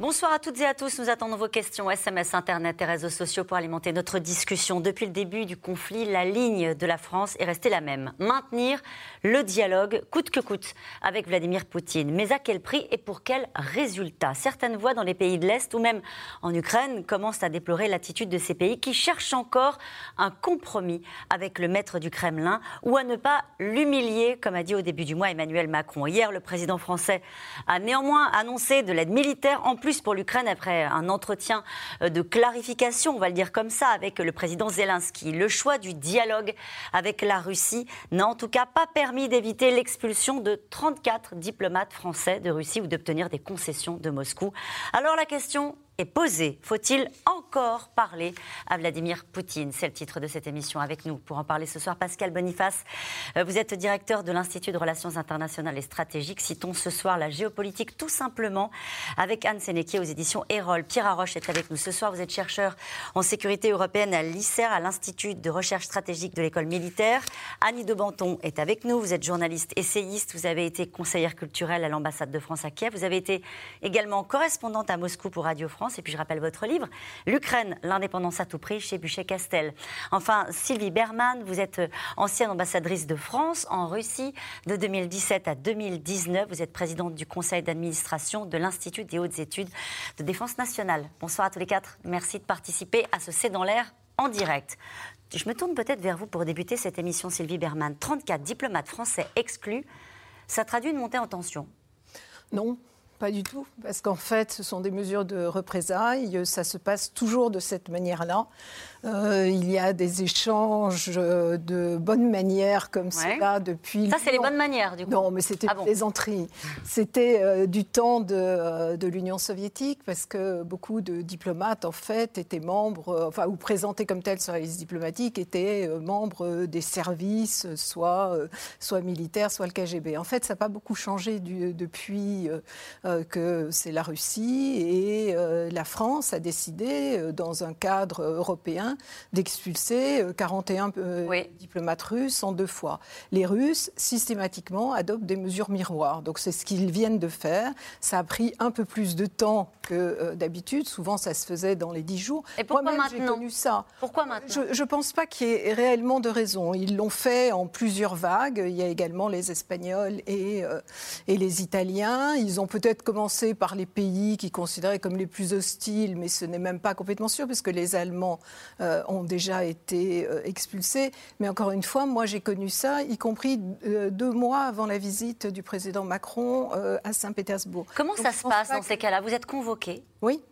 Bonsoir à toutes et à tous. Nous attendons vos questions SMS, Internet et réseaux sociaux pour alimenter notre discussion. Depuis le début du conflit, la ligne de la France est restée la même. Maintenir le dialogue coûte que coûte avec Vladimir Poutine. Mais à quel prix et pour quel résultat? Certaines voix dans les pays de l'Est ou même en Ukraine commencent à déplorer l'attitude de ces pays qui cherchent encore un compromis avec le maître du Kremlin ou à ne pas l'humilier, comme a dit au début du mois Emmanuel Macron. Hier, le président français a néanmoins annoncé de l'aide militaire en plus pour l'Ukraine après un entretien euh, de clarification, on va le dire comme ça, avec le président Zelensky. Le choix du dialogue avec la Russie n'a en tout cas pas permis d'éviter l'expulsion de 34 diplomates français de Russie ou d'obtenir des concessions de Moscou. Alors la question est posée. Faut-il encore parler à Vladimir Poutine? C'est le titre de cette émission. Avec nous pour en parler ce soir, Pascal Boniface. Euh, vous êtes directeur de l'Institut de Relations internationales et stratégiques. Citons ce soir la géopolitique tout simplement avec Anne Sénéquier aux éditions Erol. Pierre Arroche est avec nous ce soir. Vous êtes chercheur en sécurité européenne à l'ICER, à l'Institut de recherche stratégique de l'école militaire. Annie de Banton est avec nous. Vous êtes journaliste essayiste. Vous avez été conseillère culturelle à l'ambassade de France à Kiev. Vous avez été également correspondante à Moscou pour Radio France. Et puis je rappelle votre livre, L'Ukraine, l'indépendance à tout prix, chez Buchet-Castel. Enfin, Sylvie Berman, vous êtes euh, ancienne ambassadrice de France en Russie de 2017 à 2019. Vous êtes présidente du conseil d'administration de l'Institut des hautes études de défense nationale. Bonsoir à tous les quatre. Merci de participer à ce C'est dans l'air en direct. Je me tourne peut-être vers vous pour débuter cette émission, Sylvie Berman. 34 diplomates français exclus, ça traduit une montée en tension? Non, pas du tout, parce qu'en fait, ce sont des mesures de représailles. Ça se passe toujours de cette manière-là. Euh, il y a des échanges de bonne manière comme ça depuis. Ça, c'est les bonnes manières, du coup. Non, mais c'était ah des entrées. C'était euh, du temps de, euh, de l'Union soviétique, parce que beaucoup de diplomates, en fait, étaient membres, enfin, ou présentés comme tels sur la liste diplomatique, étaient membres des services, soit, soit militaires, soit le KGB. En fait, ça n'a pas beaucoup changé du, depuis que c'est la Russie et la France a décidé, dans un cadre européen, d'expulser 41 euh, euh, diplomates russes en deux fois. Les Russes, systématiquement, adoptent des mesures miroirs. Donc c'est ce qu'ils viennent de faire. Ça a pris un peu plus de temps que euh, d'habitude. Souvent, ça se faisait dans les dix jours. Et pourquoi maintenant j'ai connu ça. Pourquoi maintenant? Je ne pense pas qu'il y ait réellement de raison. Ils l'ont fait en plusieurs vagues. Il y a également les Espagnols et, et les Italiens. Ils ont peut-être commencé par les pays qui considéraient comme les plus hostiles, mais ce n'est même pas complètement sûr, parce que les Allemands euh, ont déjà été euh, expulsés. Mais encore une fois, moi j'ai connu ça, y compris euh, deux mois avant la visite du président Macron à Saint-Pétersbourg. Comment ça se passe dans ces cas-là? Vous êtes convoqué? Oui.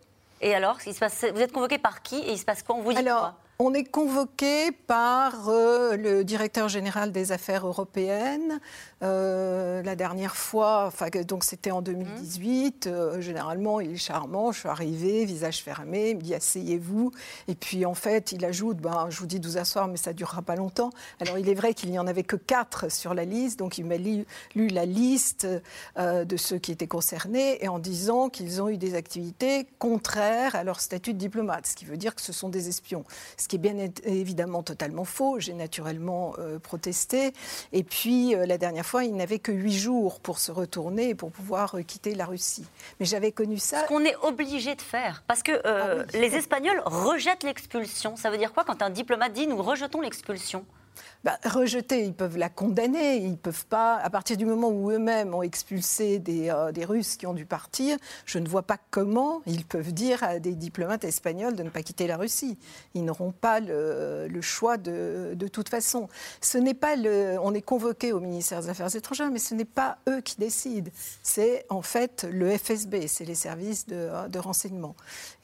Et alors, il se passe, vous êtes convoqué par qui et il se passe quoi? On vous dit alors, on est convoqué par le directeur général des affaires européennes, euh, la dernière fois, enfin, donc c'était en 2018. Euh, généralement, il est charmant. Je suis arrivée, visage fermé. Il me dit asseyez-vous. Et puis en fait, il ajoute ben, je vous dis de vous asseoir, mais ça durera pas longtemps. Alors il est vrai qu'il n'y en avait que quatre sur la liste. Donc il m'a lu, la liste euh, de ceux qui étaient concernés et en disant qu'ils ont eu des activités contraires à leur statut de diplomate, ce qui veut dire que ce sont des espions. Ce qui est bien évidemment totalement faux. J'ai naturellement protesté. Et puis la dernière fois, il n'avait que huit jours pour se retourner et pour pouvoir euh, quitter la Russie. Mais j'avais connu ça. Ce qu'on est obligé de faire. Parce que euh, ah les Espagnols rejettent l'expulsion. Ça veut dire quoi quand un diplomate dit nous rejetons l'expulsion bah, rejeter, ils peuvent la condamner. Ils peuvent pas, à partir du moment où eux-mêmes ont expulsé des, euh, des, Russes qui ont dû partir, je ne vois pas comment ils peuvent dire à des diplomates espagnols de ne pas quitter la Russie. Ils n'auront pas le, le choix de, de, toute façon. Ce n'est pas le, on est convoqué au ministère des Affaires étrangères, mais ce n'est pas eux qui décident. C'est en fait le FSB, c'est les services de, de renseignement.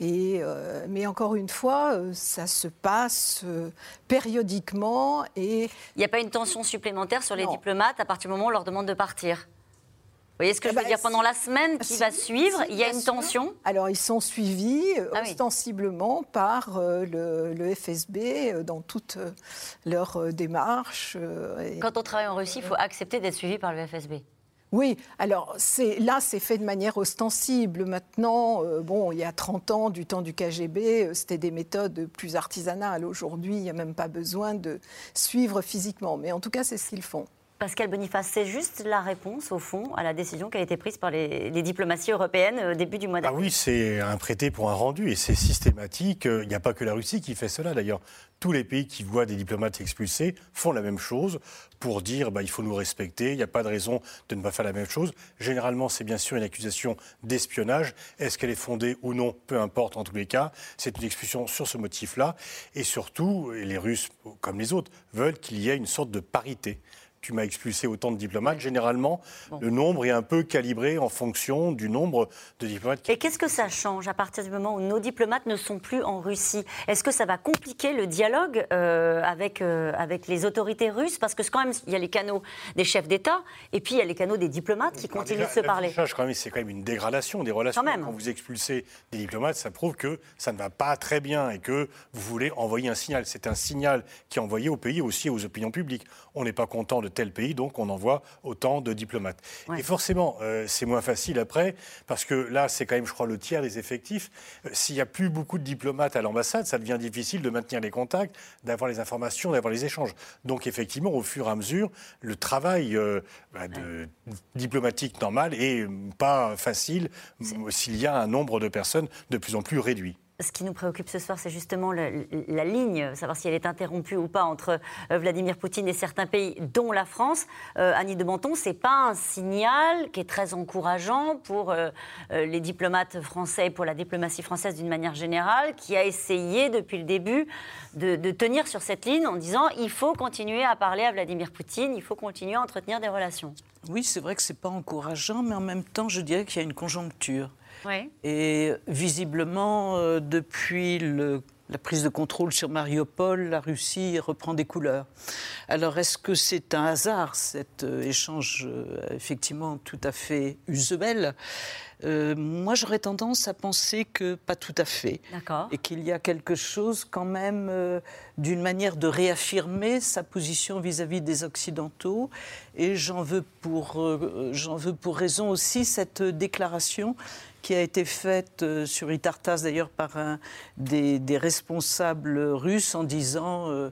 Et, euh, mais encore une fois, euh, ça se passe périodiquement et il n'y a pas une tension supplémentaire sur les diplomates à partir du moment où on leur demande de partir. Vous voyez ce que je veux eh ben, dire Pendant la semaine qui va suivre, il y a une tension Alors, ils sont suivis euh, ah ostensiblement par euh, le, FSB euh, dans toutes leurs démarches. Quand on travaille en Russie, il faut accepter d'être suivi par le FSB Oui, alors là, c'est fait de manière ostensible. Maintenant, euh, bon, il y a 30 ans, du temps du KGB, euh, c'était des méthodes plus artisanales. Aujourd'hui, il n'y a même pas besoin de suivre physiquement. Mais en tout cas, c'est ce qu'ils font. Pascal Boniface, c'est juste la réponse, au fond, à la décision qui a été prise par les, diplomaties européennes au début du mois d'avril. Ah oui, c'est un prêté pour un rendu et c'est systématique. Il n'y a pas que la Russie qui fait cela d'ailleurs. Tous les pays qui voient des diplomates expulsés font la même chose pour dire bah, il faut nous respecter, il n'y a pas de raison de ne pas faire la même chose. Généralement, c'est bien sûr une accusation d'espionnage. Est-ce qu'elle est fondée ou non Peu importe en tous les cas. C'est une expulsion sur ce motif-là. Et surtout, les Russes, comme les autres, veulent qu'il y ait une sorte de parité tu m'as expulsé autant de diplomates. Généralement, le nombre est un peu calibré en fonction du nombre de diplomates. Et qu'est-ce que ça change à partir du moment où nos diplomates ne sont plus en Russie? Est-ce que ça va compliquer le dialogue euh, avec, euh, avec les autorités russes? Parce que quand même, il y a les canaux des chefs d'État et puis il y a les canaux des diplomates qui continuent de se parler. C'est quand même une dégradation des relations. Quand, quand vous expulsez des diplomates, ça prouve que ça ne va pas très bien et que vous voulez envoyer un signal. C'est un signal qui est envoyé au pays et aussi aux opinions publiques. On n'est pas content de tel pays, donc on envoie autant de diplomates. Et forcément, euh, c'est moins facile après, parce que là, c'est quand même, je crois, le tiers des effectifs. Euh, s'il n'y a plus beaucoup de diplomates à l'ambassade, ça devient difficile de maintenir les contacts, d'avoir les informations, d'avoir les échanges. Donc effectivement, au fur et à mesure, le travail euh, bah, de, diplomatique normal est pas facile s'il y a un nombre de personnes de plus en plus réduit ce qui nous préoccupe ce soir, c'est justement la ligne, savoir si elle est interrompue ou pas entre euh, Vladimir Poutine et certains pays, dont la France. Euh, Annie de Menton, c'est pas un signal qui est très encourageant pour euh, les diplomates français et pour la diplomatie française d'une manière générale, qui a essayé depuis le début de, de, tenir sur cette ligne en disant il faut continuer à parler à Vladimir Poutine, il faut continuer à entretenir des relations. Oui, c'est vrai que c'est pas encourageant, mais en même temps, je dirais qu'il y a une conjoncture. Et visiblement, euh, depuis la prise de contrôle sur Mariupol, la Russie reprend des couleurs. Alors, est-ce que c'est un hasard, cet euh, échange euh, effectivement tout à fait usuel? Moi, j'aurais tendance à penser que pas tout à fait. Et qu'il y a quelque chose quand même d'une manière de réaffirmer sa position vis-à-vis des Occidentaux. Et j'en veux, pour, j'en veux pour raison aussi cette déclaration qui a été faite euh, sur Itartas d'ailleurs par un des, responsables russes en disant euh,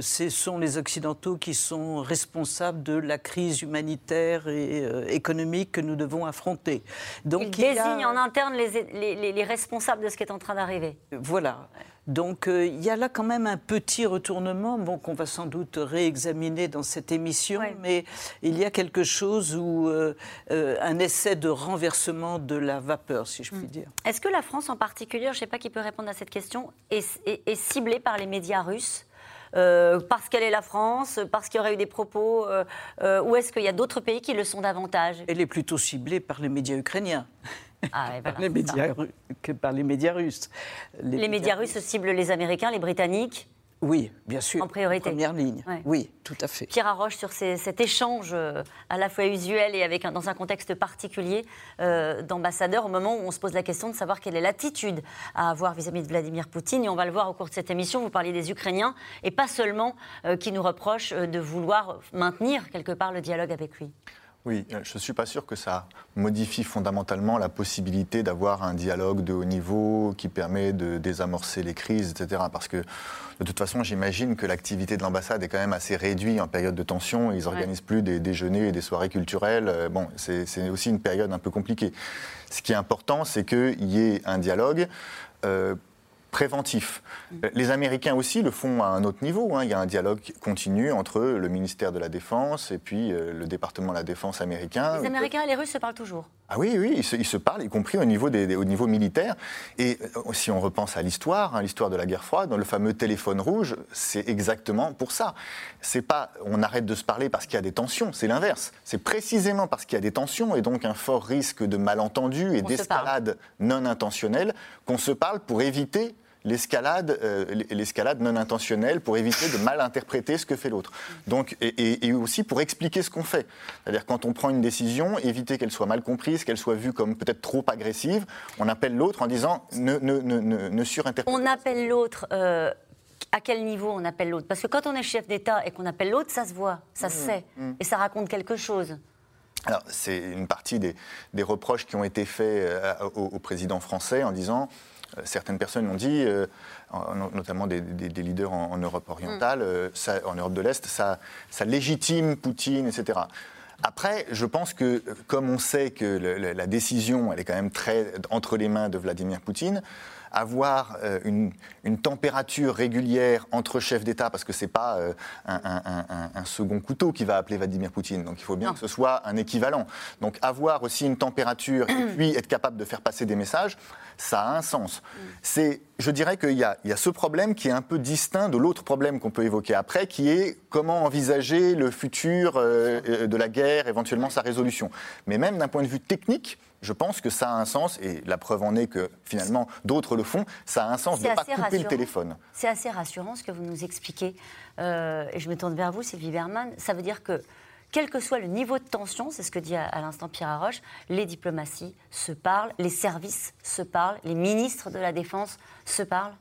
ce sont les Occidentaux qui sont responsables de la crise humanitaire et euh, économique que nous devons affronter. Donc, il, désigne en interne les, les, responsables de ce qui est en train d'arriver. Voilà. Donc euh, il y a là quand même un petit retournement, bon, qu'on va sans doute réexaminer dans cette émission, mais il y a quelque chose où euh, euh, un essai de renversement de la vapeur, si je puis mm. dire. Est-ce que la France en particulier, je ne sais pas qui peut répondre à cette question, est, ciblée par les médias russes parce qu'elle est la France, parce qu'il y aurait eu des propos, ou est-ce qu'il y a d'autres pays qui le sont davantage? Elle est plutôt ciblée par les médias ukrainiens. Ah, les médias, que par les médias russes. Les, médias, russes ciblent les Américains, les Britanniques oui, bien sûr. En priorité. En première ligne. Oui, tout à fait. Pierre Arroche, sur cet échange euh, à la fois usuel et avec dans un contexte particulier euh, d'ambassadeur, au moment où on se pose la question de savoir quelle est l'attitude à avoir vis-à-vis de Vladimir Poutine. Et on va le voir au cours de cette émission, vous parliez des Ukrainiens, et pas seulement euh, qui nous reprochent de vouloir maintenir quelque part le dialogue avec lui. Oui, euh, je ne suis pas sûr que ça modifie fondamentalement la possibilité d'avoir un dialogue de haut niveau qui permet de désamorcer les crises, etc. Parce que de toute façon, j'imagine que l'activité de l'ambassade est quand même assez réduite en période de tension. Ils n'organisent plus des déjeuners et des soirées culturelles. Euh, bon, c'est aussi une période un peu compliquée. Ce qui est important, c'est qu'il y ait un dialogue. Euh, préventif. Les Américains aussi le font à un autre niveau. Hein. Il y a un dialogue continu entre le ministère de la Défense et puis euh, le département de la Défense américain. Les Américains et les Russes se parlent toujours Ah oui, oui, ils se, parlent, y compris au niveau, des, au niveau militaire. Et euh, si on repense à l'histoire, hein, l'histoire de la guerre froide, dans le fameux téléphone rouge, c'est exactement pour ça. C'est pas on arrête de se parler parce qu'il y a des tensions, c'est l'inverse. C'est précisément parce qu'il y a des tensions et donc un fort risque de malentendu et d'escalade non intentionnelle qu'on se parle pour éviter l'escalade, euh, l'escalade non intentionnelle pour éviter de mal interpréter ce que fait l'autre. Donc, et, aussi pour expliquer ce qu'on fait. C'est-à-dire quand on prend une décision, éviter qu'elle soit mal comprise, qu'elle soit vue comme peut-être trop agressive, on appelle l'autre en disant ne, ne, ne, ne surinterprétez. On appelle l'autre. Euh, à quel niveau on appelle l'autre? Parce que quand on est chef d'État et qu'on appelle l'autre, ça se voit, ça se mmh, sait, mmh. et ça raconte quelque chose. Alors, c'est une partie des, reproches qui ont été faits au, président français en disant certaines personnes ont dit, notamment des, leaders en, Europe orientale, mm. en Europe de l'Est, ça, ça, légitime Poutine, etc. Après, je pense que, comme on sait que la décision, elle est quand même très entre les mains de Vladimir Poutine, avoir euh, une, température régulière entre chefs d'État, parce que ce n'est pas euh, un, second couteau qui va appeler Vladimir Poutine. Donc il faut bien que ce soit un équivalent. Donc avoir aussi une température et puis être capable de faire passer des messages, ça a un sens. C'est, je dirais qu'il y, a, ce problème qui est un peu distinct de l'autre problème qu'on peut évoquer après, qui est comment envisager le futur euh, de la guerre, éventuellement sa résolution. Mais même d'un point de vue technique, je pense que ça a un sens, et la preuve en est que finalement d'autres le font, ça a un sens de ne pas couper le téléphone. C'est assez rassurant ce que vous nous expliquez. Euh, et je me tourne vers vous, Sylvie Berman. Ça veut dire que quel que soit le niveau de tension, c'est ce que dit à, l'instant Pierre Arroche, les diplomaties se parlent, les services se parlent, les ministres de la Défense se parlent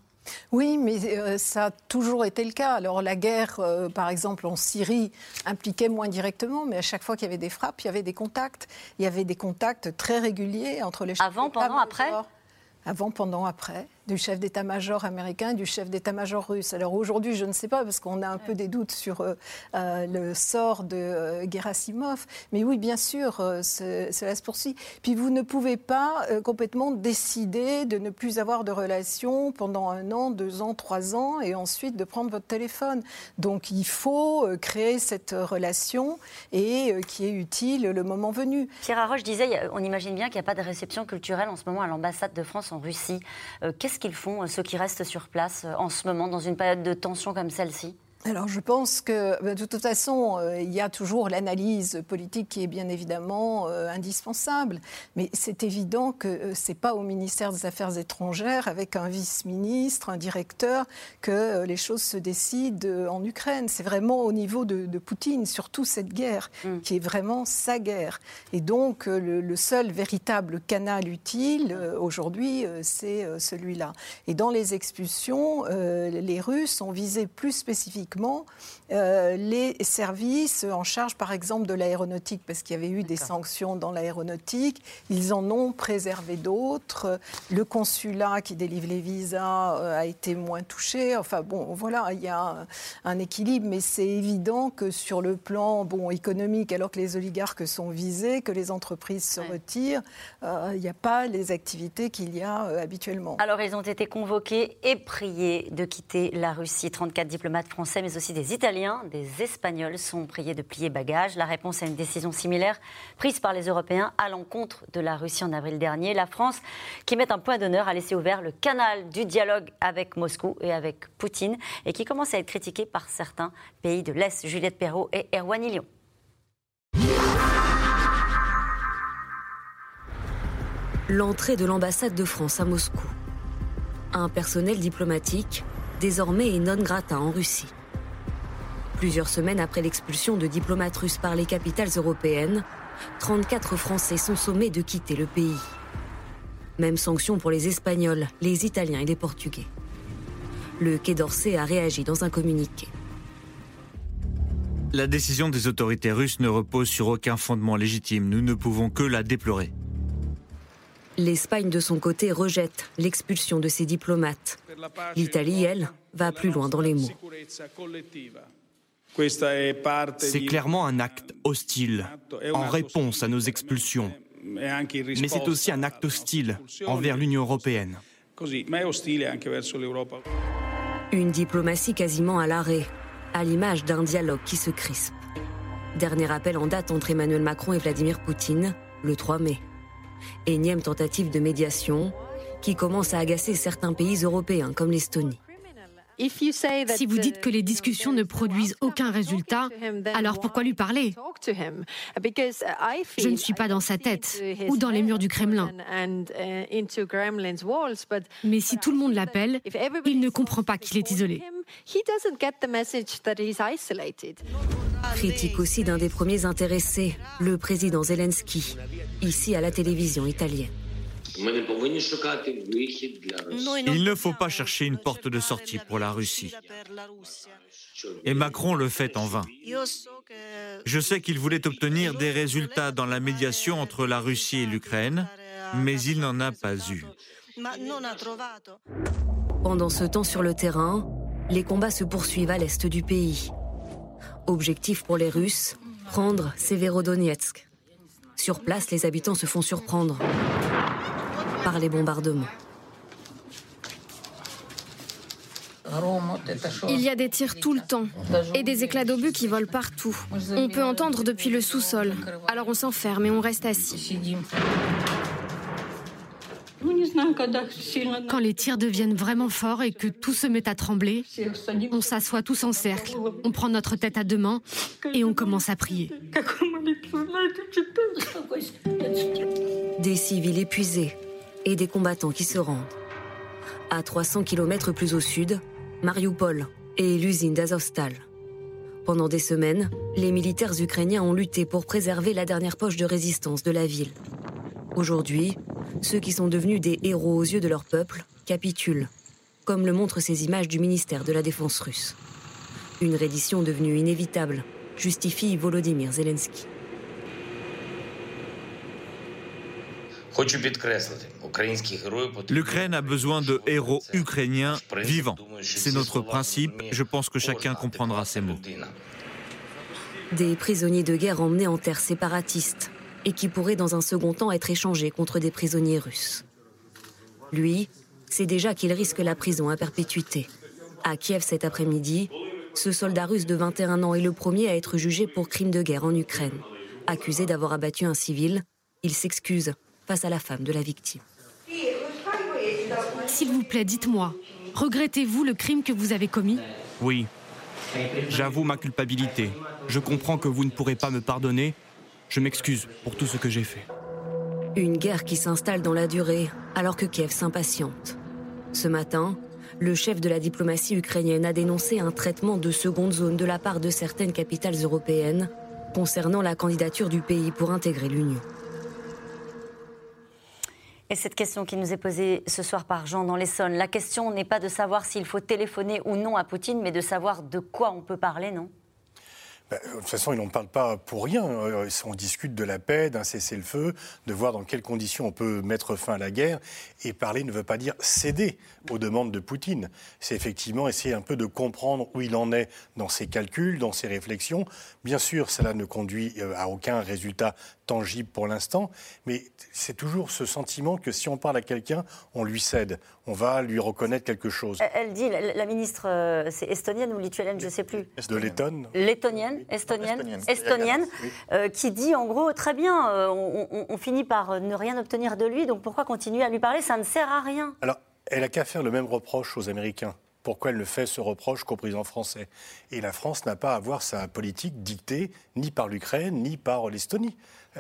oui, mais euh, ça a toujours été le cas. Alors la guerre, euh, par exemple, en Syrie, impliquait moins directement, mais à chaque fois qu'il y avait des frappes, il y avait des contacts. Il y avait des contacts très réguliers entre les Avant, pendant, après? Avant, pendant, après du chef d'état-major américain du chef d'état-major russe. Alors aujourd'hui, je ne sais pas, parce qu'on a un peu des doutes sur euh, euh, le sort de euh, Gerasimov. Mais oui, bien sûr, cela se poursuit. Puis vous ne pouvez pas complètement décider de ne plus avoir de relation pendant un an, deux ans, trois ans, et ensuite de prendre votre téléphone. Donc il faut créer cette relation et qui est utile le moment venu. Pierre Arroche disait, on imagine bien qu'il n'y a pas de réception culturelle en ce moment à l'ambassade de France en Russie. Qu'est-ce qu'ils font, euh, ceux qui restent sur place euh, en ce moment, dans une période de tension comme celle-ci? Alors je pense que bah, de toute façon, euh, il y a toujours l'analyse politique qui est bien évidemment euh, indispensable, mais c'est évident que ce euh, c'est pas au ministère des Affaires étrangères, avec un vice-ministre, un directeur, que les choses se décident en Ukraine. C'est vraiment au niveau de, Poutine, surtout cette guerre, mm. qui est vraiment sa guerre. Et donc le, seul véritable canal utile aujourd'hui, c'est celui-là. Et dans les expulsions, les Russes ont visé plus spécifiquement économiquement euh, les services en charge, par exemple, de l'aéronautique, parce qu'il y avait eu des sanctions dans l'aéronautique. Ils en ont préservé d'autres. Le consulat qui délivre les visas euh, a été moins touché. Enfin bon, voilà, il y a un, équilibre, mais c'est évident que sur le plan bon, économique, alors que les oligarques sont visés, que les entreprises se retirent, euh, il n'y a pas les activités qu'il y a habituellement. Alors ils ont été convoqués et priés de quitter la Russie. 34 diplomates français mais aussi des Italiens, des Espagnols sont priés de plier bagages. La réponse à une décision similaire prise par les Européens à l'encontre de la Russie en avril dernier. La France, qui met un point d'honneur à laisser ouvert le canal du dialogue avec Moscou et avec Poutine, et qui commence à être critiqué par certains pays de l'Est. Juliette Perrault et Erwan Ilion. L'entrée de l'ambassade de France à Moscou. Un personnel diplomatique désormais est non grata en Russie. Plusieurs semaines après l'expulsion de diplomates russes par les capitales européennes, 34 Français sont sommés de quitter le pays. Même sanction pour les Espagnols, les Italiens et les Portugais. Le Quai d'Orsay a réagi dans un communiqué. La décision des autorités russes ne repose sur aucun fondement légitime. Nous ne pouvons que la déplorer. L'Espagne, de son côté, rejette l'expulsion de ses diplomates. L'Italie, elle, va plus loin dans les mots. C'est clairement un acte hostile en réponse à nos expulsions. Mais c'est aussi un acte hostile envers l'Union européenne. Une diplomatie quasiment à l'arrêt, à l'image d'un dialogue qui se crispe. Dernier appel en date entre Emmanuel Macron et Vladimir Poutine, le 3 mai. Énième tentative de médiation qui commence à agacer certains pays européens comme l'Estonie. Si vous dites que les discussions ne produisent aucun résultat, alors pourquoi lui parler Je ne suis pas dans sa tête ou dans les murs du Kremlin. Mais si tout le monde l'appelle, il ne comprend pas qu'il est isolé. Critique aussi d'un des premiers intéressés, le président Zelensky, ici à la télévision italienne. Il ne faut pas chercher une porte de sortie pour la Russie. Et Macron le fait en vain. Je sais qu'il voulait obtenir des résultats dans la médiation entre la Russie et l'Ukraine, mais il n'en a pas eu. Pendant ce temps sur le terrain, les combats se poursuivent à l'est du pays. Objectif pour les Russes, prendre Severodonetsk. Sur place, les habitants se font surprendre par les bombardements. Il y a des tirs tout le temps et des éclats d'obus qui volent partout. On peut entendre depuis le sous-sol. Alors on s'enferme et on reste assis. Quand les tirs deviennent vraiment forts et que tout se met à trembler, on s'assoit tous en cercle, on prend notre tête à deux mains et on commence à prier. Des civils épuisés et des combattants qui se rendent. À 300 km plus au sud, Mariupol et l'usine d'Azovstal. Pendant des semaines, les militaires ukrainiens ont lutté pour préserver la dernière poche de résistance de la ville. Aujourd'hui, ceux qui sont devenus des héros aux yeux de leur peuple capitulent, comme le montrent ces images du ministère de la Défense russe. Une reddition devenue inévitable, justifie Volodymyr Zelensky. L'Ukraine a besoin de héros ukrainiens vivants. C'est notre principe. Je pense que chacun comprendra ces mots. Des prisonniers de guerre emmenés en terre séparatiste et qui pourraient dans un second temps être échangés contre des prisonniers russes. Lui sait déjà qu'il risque la prison à perpétuité. À Kiev cet après-midi, ce soldat russe de 21 ans est le premier à être jugé pour crime de guerre en Ukraine. Accusé d'avoir abattu un civil, il s'excuse face à la femme de la victime. S'il vous plaît, dites-moi, regrettez-vous le crime que vous avez commis? Oui. J'avoue ma culpabilité. Je comprends que vous ne pourrez pas me pardonner. Je m'excuse pour tout ce que j'ai fait. Une guerre qui s'installe dans la durée alors que Kiev s'impatiente. Ce matin, le chef de la diplomatie ukrainienne a dénoncé un traitement de seconde zone de la part de certaines capitales européennes concernant la candidature du pays pour intégrer l'Union. Et cette question qui nous est posée ce soir par Jean dans l'Essonne, la question n'est pas de savoir s'il faut téléphoner ou non à Poutine, mais de savoir de quoi on peut parler, non? Bah, de toute façon, ils n'en parlent pas pour rien. Euh, on discute de la paix, d'un cessez-le-feu, de voir dans quelles conditions on peut mettre fin à la guerre. Et parler ne veut pas dire céder aux demandes de Poutine. C'est effectivement essayer un peu de comprendre où il en est dans ses calculs, dans ses réflexions. Bien sûr, cela ne conduit euh, à aucun résultat tangible pour l'instant, mais c'est toujours ce sentiment que si on parle à quelqu'un, on lui cède, on va lui reconnaître quelque chose. Elle dit, la, ministre, euh, c'est estonienne ou lituanienne, je ne sais plus. De lettonne Lettonienne, estonienne, estonienne, euh, qui dit en gros, très bien, euh, on, finit par ne rien obtenir de lui, donc pourquoi continuer à lui parler? Ça ne sert à rien. Alors, elle n'a qu'à faire le même reproche aux Américains pourquoi elle ne fait ce reproche qu'au président français? Et la France n'a pas à avoir sa politique dictée ni par l'Ukraine, ni par l'Estonie.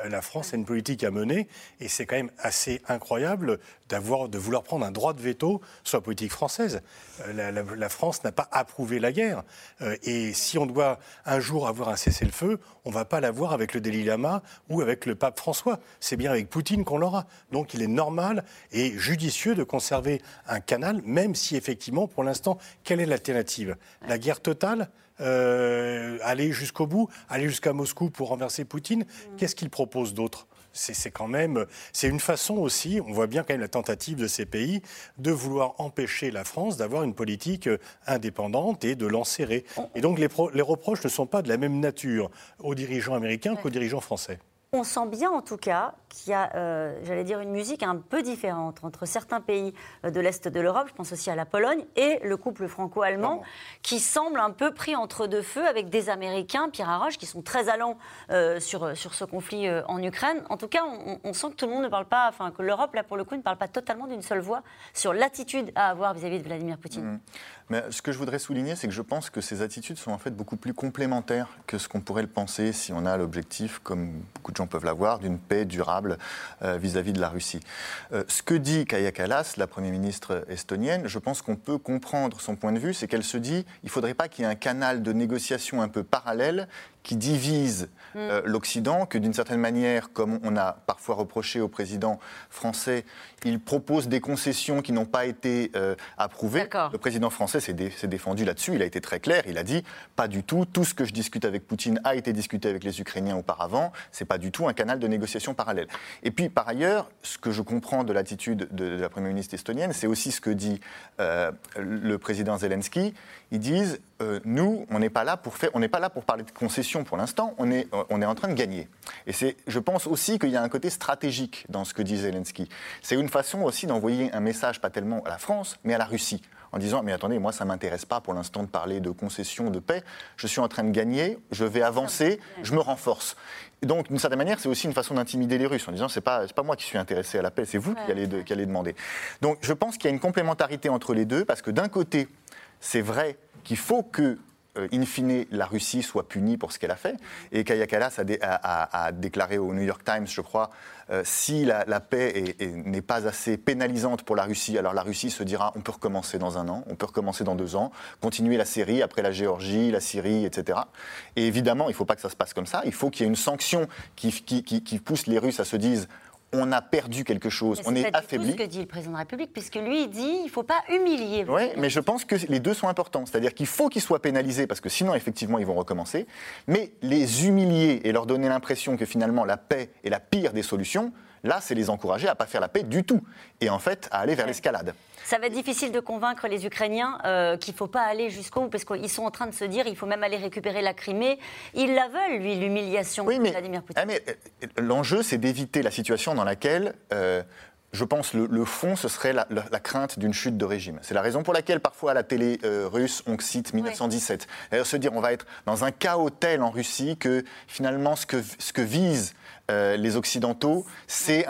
La France a une politique à mener et c'est quand même assez incroyable d'avoir, de vouloir prendre un droit de veto sur la politique française. Euh, la, France n'a pas approuvé la guerre. Euh, et si on doit un jour avoir un cessez-le-feu, on ne va pas l'avoir avec le Dalai Lama ou avec le pape François. C'est bien avec Poutine qu'on l'aura. Donc il est normal et judicieux de conserver un canal, même si effectivement, pour l'instant, quelle est l'alternative? La guerre totale euh, aller jusqu'au bout, aller jusqu'à Moscou pour renverser Poutine. Qu'est-ce qu'il propose d'autre? C'est quand même, c'est une façon aussi, on voit bien quand même la tentative de ces pays de vouloir empêcher la France d'avoir une politique euh, indépendante et de l'enserrer. Et donc les, les, reproches ne sont pas de la même nature aux dirigeants américains qu'aux dirigeants français. On sent bien en tout cas qu'il y a, euh, j'allais dire, une musique un peu différente entre certains pays euh, de l'Est de l'Europe, je pense aussi à la Pologne, et le couple franco-allemand, qui semble un peu pris entre deux feux avec des Américains, Pierre Arroche, qui sont très allants euh, sur, sur ce conflit en Ukraine. En tout cas, on, sent que tout le monde ne parle pas, enfin que l'Europe, là pour le coup, ne parle pas totalement d'une seule voix sur l'attitude à avoir vis-à-vis de Vladimir Poutine. Mmh. Mais ce que je voudrais souligner, c'est que je pense que ces attitudes sont en fait beaucoup plus complémentaires que ce qu'on pourrait le penser si on a l'objectif, comme beaucoup de gens peuvent l'avoir, d'une paix durable vis-à-vis de la Russie. ce que dit Kaya Kallas, la Première ministre estonienne, je pense qu'on peut comprendre son point de vue, c'est qu'elle se dit il ne faudrait pas qu'il y ait un canal de négociation un peu parallèle qui divise mm. euh, l'Occident, que d'une certaine manière, comme on a parfois reproché au président français, il propose des concessions qui n'ont pas été euh, approuvées. Le président français s'est défendu là-dessus, il a été très clair, il a dit pas du tout, tout ce que je discute avec Poutine a été discuté avec les Ukrainiens auparavant, c'est pas du tout un canal de négociation parallèle. Et puis par ailleurs, ce que je comprends de l'attitude de, la première ministre estonienne, c'est aussi ce que dit euh, le président Zelensky. Ils disent nous, on n'est pas là pour faire, on n'est pas là pour parler de concessions pour l'instant, on est, on est en train de gagner. Et c'est, je pense aussi qu'il y a un côté stratégique dans ce que dit Zelensky. C'est une façon aussi d'envoyer un message, pas tellement à la France, mais à la Russie en disant mais attendez, moi ça m'intéresse pas pour l'instant de parler de concession, de paix. Je suis en train de gagner, je vais avancer, je me renforce. donc d'une certaine manière, c'est aussi une façon d'intimider les Russes en disant c'est pas pas moi qui suis intéressé à la paix, c'est vous qui allez qui allez demander. Donc je pense qu'il y a une complémentarité entre les deux parce que d'un côté c'est vrai qu'il faut que euh, in fine, la Russie soit punie pour ce qu'elle a fait. Et Kaya Kallas a, déclaré au New York Times, je crois, euh, si la, paix n'est pas assez pénalisante pour la Russie, alors la Russie se dira on peut recommencer dans un an, on peut recommencer dans deux ans, continuer la série après la Géorgie, la Syrie, etc. Et évidemment, il ne faut pas que ça se passe comme ça. Il faut qu'il y ait une sanction qui, qui pousse les Russes à se dire on a perdu quelque chose, on est, affaibli. C'est ce que dit le président de la République, puisque lui il dit il ne faut pas humilier. Oui, mais je pense que les deux sont importants. C'est-à-dire qu'il faut qu'ils soient pénalisés, parce que sinon, effectivement, ils vont recommencer. Mais les humilier et leur donner l'impression que finalement la paix est la pire des solutions, là, c'est les encourager à ne pas faire la paix du tout. Et en fait, à aller vers l'escalade. Ça va être difficile de convaincre les Ukrainiens euh, qu'il ne faut pas aller jusqu'au bout, parce qu'ils sont en train de se dire il faut même aller récupérer la Crimée. Ils la veulent, lui, l'humiliation de Vladimir Poutine. Ah, euh, l'enjeu, c'est d'éviter la situation dans laquelle euh, je pense, le, le fond, ce serait la, crainte d'une chute de régime. C'est la raison pour laquelle, parfois, à la télé euh, russe, on cite 1917. D'ailleurs, se dire, on va être dans un chaos tel en Russie que, finalement, ce que, ce que visent euh, les Occidentaux, c'est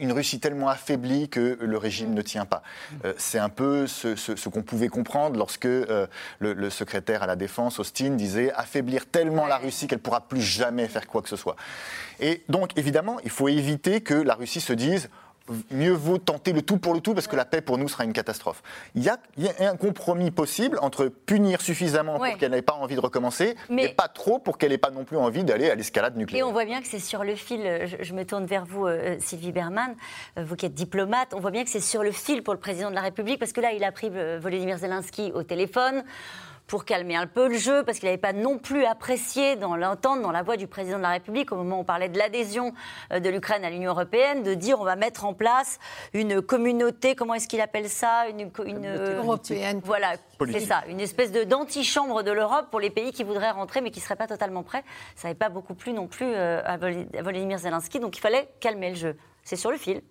une Russie tellement affaiblie que le régime ne tient pas. Euh, c'est un peu ce, qu'on pouvait comprendre lorsque le, secrétaire à la Défense, Austin, disait affaiblir tellement la Russie qu'elle ne pourra plus jamais faire quoi que ce soit. Et donc, évidemment, il faut éviter que la Russie se dise mieux vaut tenter le tout pour le tout parce que la paix pour nous sera une catastrophe. Il y a, un compromis possible entre punir suffisamment pour qu'elle n'ait pas envie de recommencer, mais pas trop pour qu'elle n'ait pas non plus envie d'aller à l'escalade nucléaire. Et on voit bien que c'est sur le fil, je, me tourne vers vous euh, Sylvie Berman, euh, vous qui êtes diplomate, on voit bien que c'est sur le fil pour le président de la République parce que là il a pris euh, Volodymyr Zelensky au téléphone pour calmer un peu le jeu, parce qu'il n'avait pas non plus apprécié dans l'entente, dans la voix du président de la République, au moment où on parlait de l'adhésion euh, de l'Ukraine à l'Union européenne, de dire on va mettre en place une communauté, comment est-ce qu'il appelle ça Une, une européenne. Voilà, c'est ça, une espèce d'antichambre de, l'Europe pour les pays qui voudraient rentrer mais qui ne seraient pas totalement prêts. Ça n'avait pas beaucoup plu non plus euh, à Volodymyr Zelensky, donc il fallait calmer le jeu. C'est sur le fil.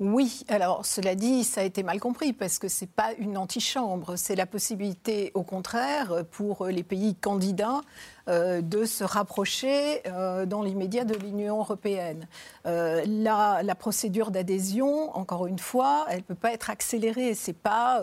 Oui, alors cela dit, ça a été mal compris parce que ce n'est pas une antichambre, c'est la possibilité, au contraire, pour les pays candidats de se rapprocher euh, dans l'immédiat de l'Union européenne. Euh, la, la, procédure d'adhésion, encore une fois, elle ne peut pas être accélérée. Ce n'est pas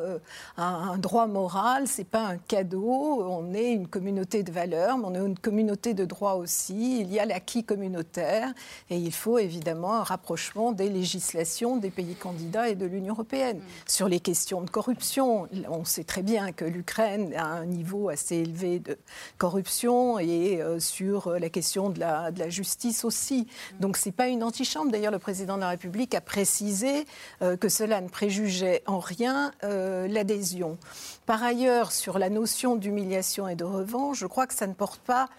un, un, droit moral, ce n'est pas un cadeau. On est une communauté de valeurs, mais on est une communauté de droits aussi. Il y a l'acquis communautaire et il faut évidemment un rapprochement des législations des pays candidats et de l'Union européenne. Mm. Sur les questions de corruption, on sait très bien que l'Ukraine a un niveau assez élevé de corruption et euh, sur euh, la question de la, de la justice aussi. Donc ce n'est pas une antichambre. D'ailleurs, le président de la République a précisé euh, que cela ne préjugeait en rien l'adhésion. Par ailleurs, sur la notion d'humiliation et de revanche, je crois que ça ne porte pas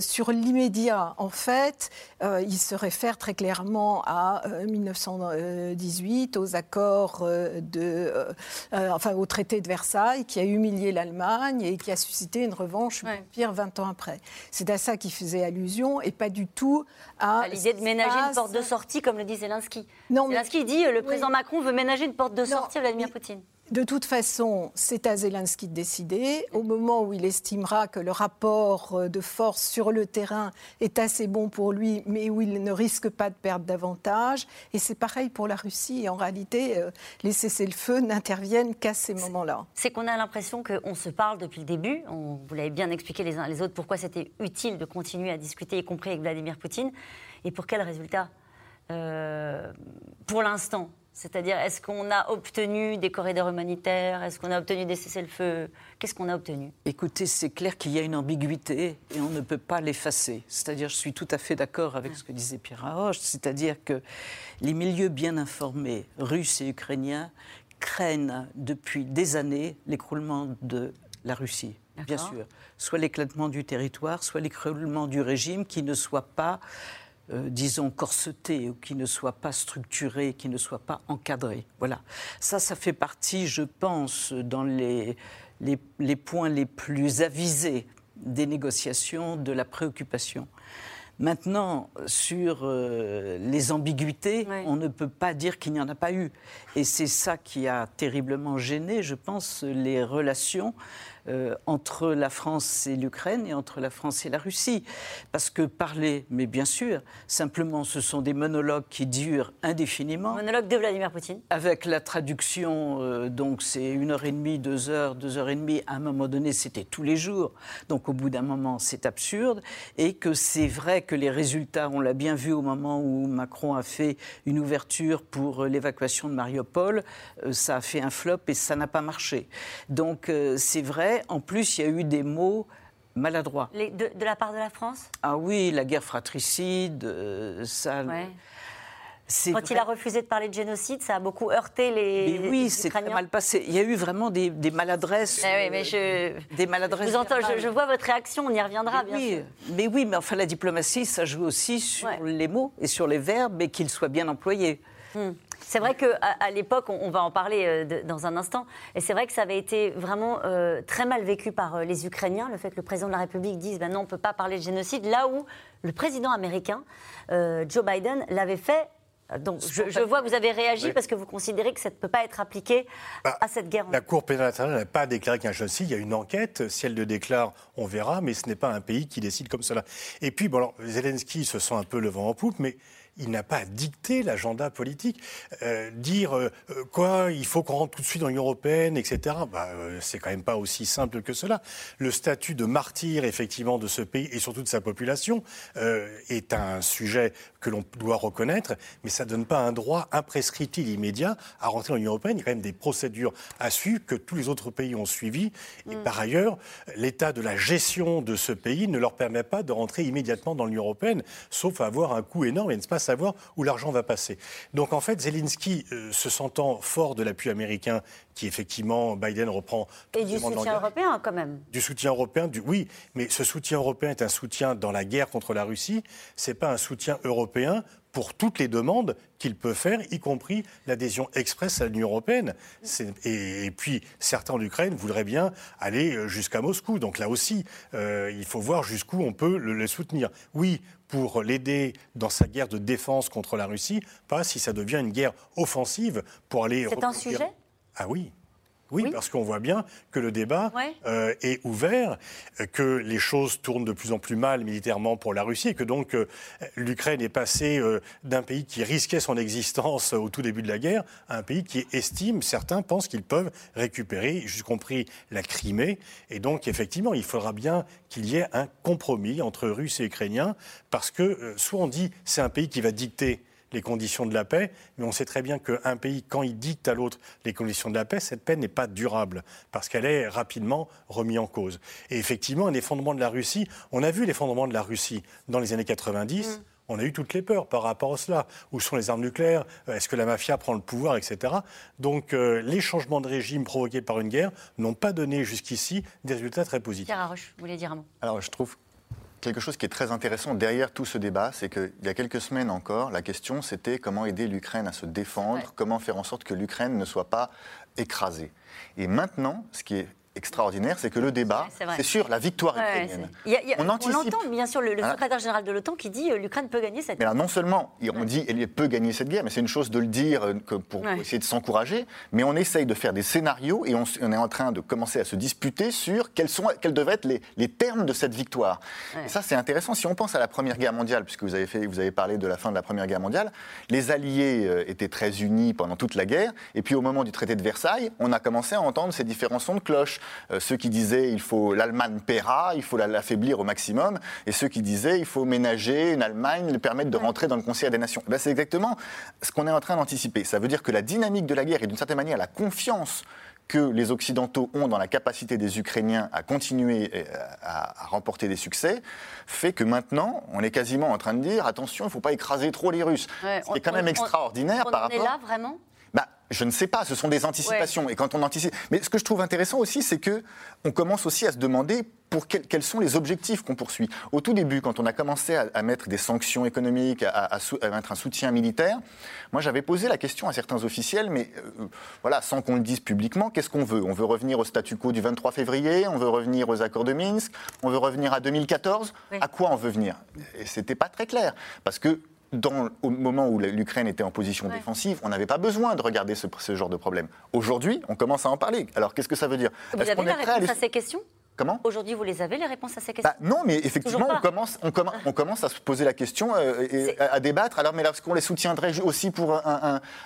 sur l'immédiat, en fait, euh, il se réfère très clairement à 1918, euh, aux accords de, enfin au traité de Versailles, qui a humilié l'Allemagne et qui a suscité une revanche pire 20 ans après. C'est à ça qu'il faisait allusion et pas du tout à, à l'idée de ménager une porte de sortie, comme le dit Zelensky. Non, Zelensky dit le président Macron veut ménager une porte de sortie à Vladimir Poutine. De toute façon, c'est à Zelensky de décider. Au moment où il estimera que le rapport euh, de force sur le terrain est assez bon pour lui, mais où il ne risque pas de perdre davantage. Et c'est pareil pour la Russie. en réalité, euh, les cessez-le-feu n'interviennent qu'à ces moments-là. C'est qu'on a l'impression qu'on se parle depuis le début. On, vous l'avez bien expliqué les uns les autres pourquoi c'était utile de continuer à discuter, y compris avec Vladimir Poutine. Et pour quel résultat? Euh, Pour l'instant, c'est-à-dire, est-ce qu'on a obtenu des corridors humanitaires? Est-ce qu'on a obtenu des cessez-le-feu? Qu'est-ce qu'on a obtenu? Écoutez, c'est clair qu'il y a une ambiguïté et on ne peut pas l'effacer. C'est-à-dire, je suis tout à fait d'accord avec ce que disait Pierre Haroche, c'est-à-dire que les milieux bien informés, russes et ukrainiens, craignent depuis des années l'écroulement de la Russie, bien sûr. Soit l'éclatement du territoire, soit l'écroulement du régime qui ne soit pas euh, disons, corseté ou qui ne soit pas structuré, qui ne soit pas encadré. Voilà. Ça, ça fait partie, je pense, dans les, les, points les plus avisés des négociations, de la préoccupation. Maintenant, sur euh, les ambiguïtés, on ne peut pas dire qu'il n'y en a pas eu. Et c'est ça qui a terriblement gêné, je pense, les relations entre la France et l'Ukraine et entre la France et la Russie. Parce que parler, mais bien sûr, simplement ce sont des monologues qui durent indéfiniment. Monologue de Vladimir Poutine. Avec la traduction, euh, donc c'est une heure et demie, deux heures, deux heures et demie. À un moment donné, c'était tous les jours. Donc au bout d'un moment, c'est absurde. Et que c'est vrai que les résultats, on l'a bien vu au moment où Macron a fait une ouverture pour euh, l'évacuation de Mariupol, ça a fait un flop et ça n'a pas marché. Donc c'est vrai en plus, il y a eu des mots maladroits. de, la part de la France? Ah oui, la guerre fratricide, euh, ça. Quand il a refusé de parler de génocide, ça a beaucoup heurté les. Mais oui, c'est très mal passé. Il y a eu vraiment des, maladresses. Eh oui, mais je. Des maladresses. je, vois votre réaction, on y reviendra, bien sûr. Mais oui, mais enfin, la diplomatie, ça joue aussi sur les mots et sur les verbes et qu'ils soient bien employés. Hmm. C'est vrai qu'à à, l'époque, on, va en parler euh, dans un instant, et c'est vrai que ça avait été vraiment euh, très mal vécu par euh, les Ukrainiens, le fait que le président de la République dise ben non, on ne peut pas parler de génocide, là où le président américain, Joe Biden, l'avait fait donc, je, vois que vous avez réagi parce que vous considérez que ça ne peut pas être appliqué bah, à cette guerre. La Cour pénale internationale n'a pas déclaré qu'il y a un génocide. Il y a une enquête. Si elle le déclare, on verra. Mais ce n'est pas un pays qui décide comme cela. Et puis, bon, alors, Zelensky se sent un peu le vent en poupe, mais il n'a pas dicté l'agenda politique. Euh, dire euh, euh, quoi, il faut qu'on rentre tout de suite dans l'Union européenne, etc. Bah, c'est quand même pas aussi simple que cela. Le statut de martyr, effectivement, de ce pays et surtout de sa population est un sujet que l'on doit reconnaître, mais ça ne donne pas un droit imprescriptible immédiat à rentrer dans l'Union européenne. Il y a quand même des procédures à suivre que tous les autres pays ont suivies. Et mm. par ailleurs, l'état de la gestion de ce pays ne leur permet pas de rentrer immédiatement dans l'Union européenne, sauf à avoir un coût énorme et ne pas savoir où l'argent va passer. Donc en fait, Zelensky, euh, se sentant fort de l'appui américain, qui effectivement Biden reprend. Et du soutien européen quand même. Du soutien européen, du, oui, mais ce soutien européen est un soutien dans la guerre contre la Russie. C'est pas un soutien européen pour toutes les demandes qu'il peut faire, y compris l'adhésion express à l'Union européenne. Et, puis, certains en Ukraine voudraient bien aller euh, jusqu'à Moscou. Donc là aussi, euh, il faut voir jusqu'où on peut le, soutenir. Oui, pour l'aider dans sa guerre de défense contre la Russie, pas si ça devient une guerre offensive pour aller... C'est un sujet? Ah oui. Oui, parce qu'on voit bien que le débat euh, est ouvert, que les choses tournent de plus en plus mal militairement pour la Russie et que donc euh, l'Ukraine est passée euh, d'un pays qui risquait son existence au tout début de la guerre à un pays qui estime, certains pensent qu'ils peuvent récupérer, y compris la Crimée. Et donc effectivement, il faudra bien qu'il y ait un compromis entre Russes et Ukrainiens parce que soit on dit c'est un pays qui va dicter les conditions de la paix, mais on sait très bien qu'un pays, quand il dicte à l'autre les conditions de la paix, cette paix n'est pas durable, parce qu'elle est rapidement remise en cause. Et effectivement, un effondrement de la Russie, on a vu l'effondrement de la Russie dans les années 90. Mm. On a eu toutes les peurs par rapport à cela. Où sont les armes nucléaires? Est-ce que la mafia prend le pouvoir, etc. Donc euh, les changements de régime provoqués par une guerre n'ont pas donné jusqu'ici des résultats très positifs. Pierre Arroche, vous voulez dire un mot? Alors je trouve quelque chose qui est très intéressant derrière tout ce débat, c'est qu'il y a quelques semaines encore, la question c'était comment aider l'Ukraine à se défendre, comment faire en sorte que l'Ukraine ne soit pas écrasée. Et maintenant, ce qui est extraordinaire, c'est que le débat, c'est sur la victoire ukrainienne. on, entend bien sûr le, secrétaire général de l'OTAN qui dit euh, l'Ukraine peut gagner cette guerre. non seulement on dit elle peut gagner cette guerre, mais c'est une chose de le dire euh, pour essayer de s'encourager, mais on essaye de faire des scénarios et on, est en train de commencer à se disputer sur quels, sont, quels devaient être les, termes de cette victoire. Et ça, c'est intéressant. Si on pense à la Première Guerre mondiale, puisque vous avez, fait, vous avez parlé de la fin de la Première Guerre mondiale, les Alliés euh, étaient très unis pendant toute la guerre, et puis au moment du traité de Versailles, on a commencé à entendre ces différents sons de cloche. Ceux qui disaient il faut l'Allemagne paiera, il faut l'affaiblir au maximum, et ceux qui disaient il faut ménager une Allemagne, lui permettre de rentrer dans le Concert des Nations. Ben, c'est exactement ce qu'on est en train d'anticiper. Ça veut dire que la dynamique de la guerre et d'une certaine manière la confiance que les Occidentaux ont dans la capacité des Ukrainiens à continuer euh, à, remporter des succès, fait que maintenant, on est quasiment en train de dire attention, il ne faut pas écraser trop les Russes. ce qui est quand même extraordinaire par rapport. On est là vraiment? Je ne sais pas, ce sont des anticipations. Et quand on anticipe. Mais ce que je trouve intéressant aussi, c'est que on commence aussi à se demander pour quels sont les objectifs qu'on poursuit. Au tout début, quand on a commencé à, mettre des sanctions économiques, à, mettre un soutien militaire, moi j'avais posé la question à certains officiels, mais euh, voilà, sans qu'on le dise publiquement, qu'est-ce qu'on veut? On veut revenir au statu quo du 23 février, on veut revenir aux accords de Minsk, on veut revenir à 2014. À quoi on veut venir? Et c'était pas très clair, parce que dans, au moment où l'Ukraine était en position défensive, on n'avait pas besoin de regarder ce, genre de problème. Aujourd'hui, on commence à en parler. Alors, qu'est-ce que ça veut dire? Vous avez la réponse à ces questions? Comment Aujourd'hui, vous les avez, les réponses à ces questions bah, Non, mais effectivement, on commence, on, on, commence à se poser la question euh, et à, débattre. Alors, mais est-ce qu'on les soutiendrait aussi pour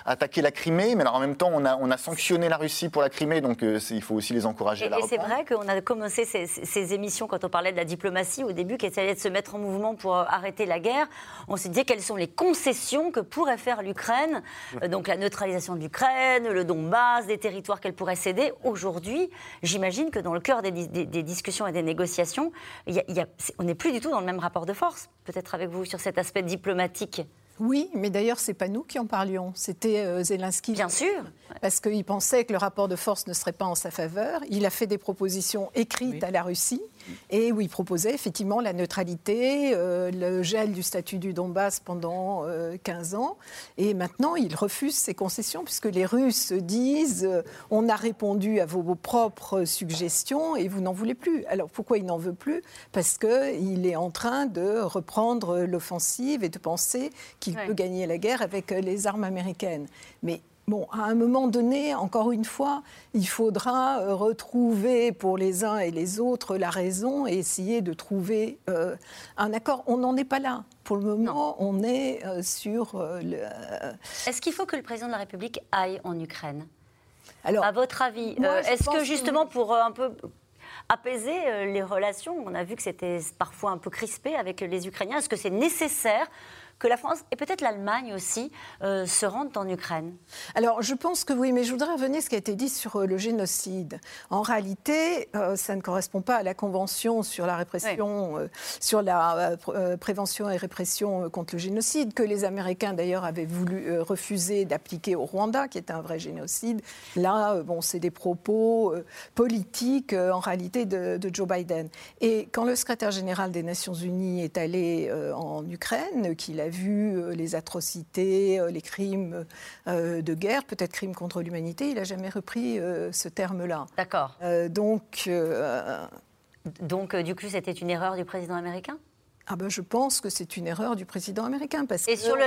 attaquer la Crimée? Mais alors, en même temps, on a, on a sanctionné la Russie pour la Crimée, donc euh, il faut aussi les encourager et, à la Et c'est vrai qu'on a commencé ces, émissions, quand on parlait de la diplomatie au début, qui essayait de se mettre en mouvement pour euh, arrêter la guerre. On s'est dit quelles sont les concessions que pourrait faire l'Ukraine. donc, la neutralisation de l'Ukraine, le Donbass, des territoires qu'elle pourrait céder. Aujourd'hui, j'imagine que dans le cœur des, des discussions et des négociations, on n'est plus du tout dans le même rapport de force, peut-être avec vous, sur cet aspect diplomatique. Oui, mais d'ailleurs, ce n'est pas nous qui en parlions, c'était euh, Zelensky. Bien sûr. Parce qu'il pensait que le rapport de force ne serait pas en sa faveur. Il a fait des propositions écrites à la Russie et où il proposait effectivement la neutralité, euh, le gel du statut du Donbass pendant 15 euh, ans. Et maintenant, il refuse ces concessions puisque les Russes disent euh, on a répondu à vos, propres suggestions et vous n'en voulez plus. Alors pourquoi il n'en veut plus? Parce qu'il est en train de reprendre l'offensive et de penser qu'il peut gagner la guerre avec les armes américaines. Mais Bon, à un moment donné, encore une fois, il faudra euh, retrouver pour les uns et les autres la raison et essayer de trouver euh, un accord. On n'en est pas là. Pour le moment, on est euh, sur le. Est-ce qu'il faut que le président de la République aille en Ukraine? Alors, à votre avis, est-ce que justement pour un peu apaiser les relations, on a vu que c'était parfois un peu crispé avec les Ukrainiens, est-ce que c'est nécessaire que la France et peut-être l'Allemagne aussi euh, se rendent en Ukraine Alors, je pense que oui, mais je voudrais revenir à ce qui a été dit sur euh, le génocide. En réalité, euh, ça ne correspond pas à la Convention sur la répression, sur la prévention et répression contre le génocide, que les Américains d'ailleurs avaient voulu refuser d'appliquer au Rwanda, qui est un vrai génocide. Là, bon, c'est des propos politiques en réalité de, de, Joe Biden. Et quand le secrétaire général des Nations Unies est allé en Ukraine, qu'il a vu euh, les atrocités, euh, les crimes euh, de guerre, peut-être crimes contre l'humanité. Il n'a jamais repris ce terme-là. D'accord. donc. donc, du coup, c'était une erreur du président américain? Ah ben, je pense que c'est une erreur du président américain. Parce et sur, le,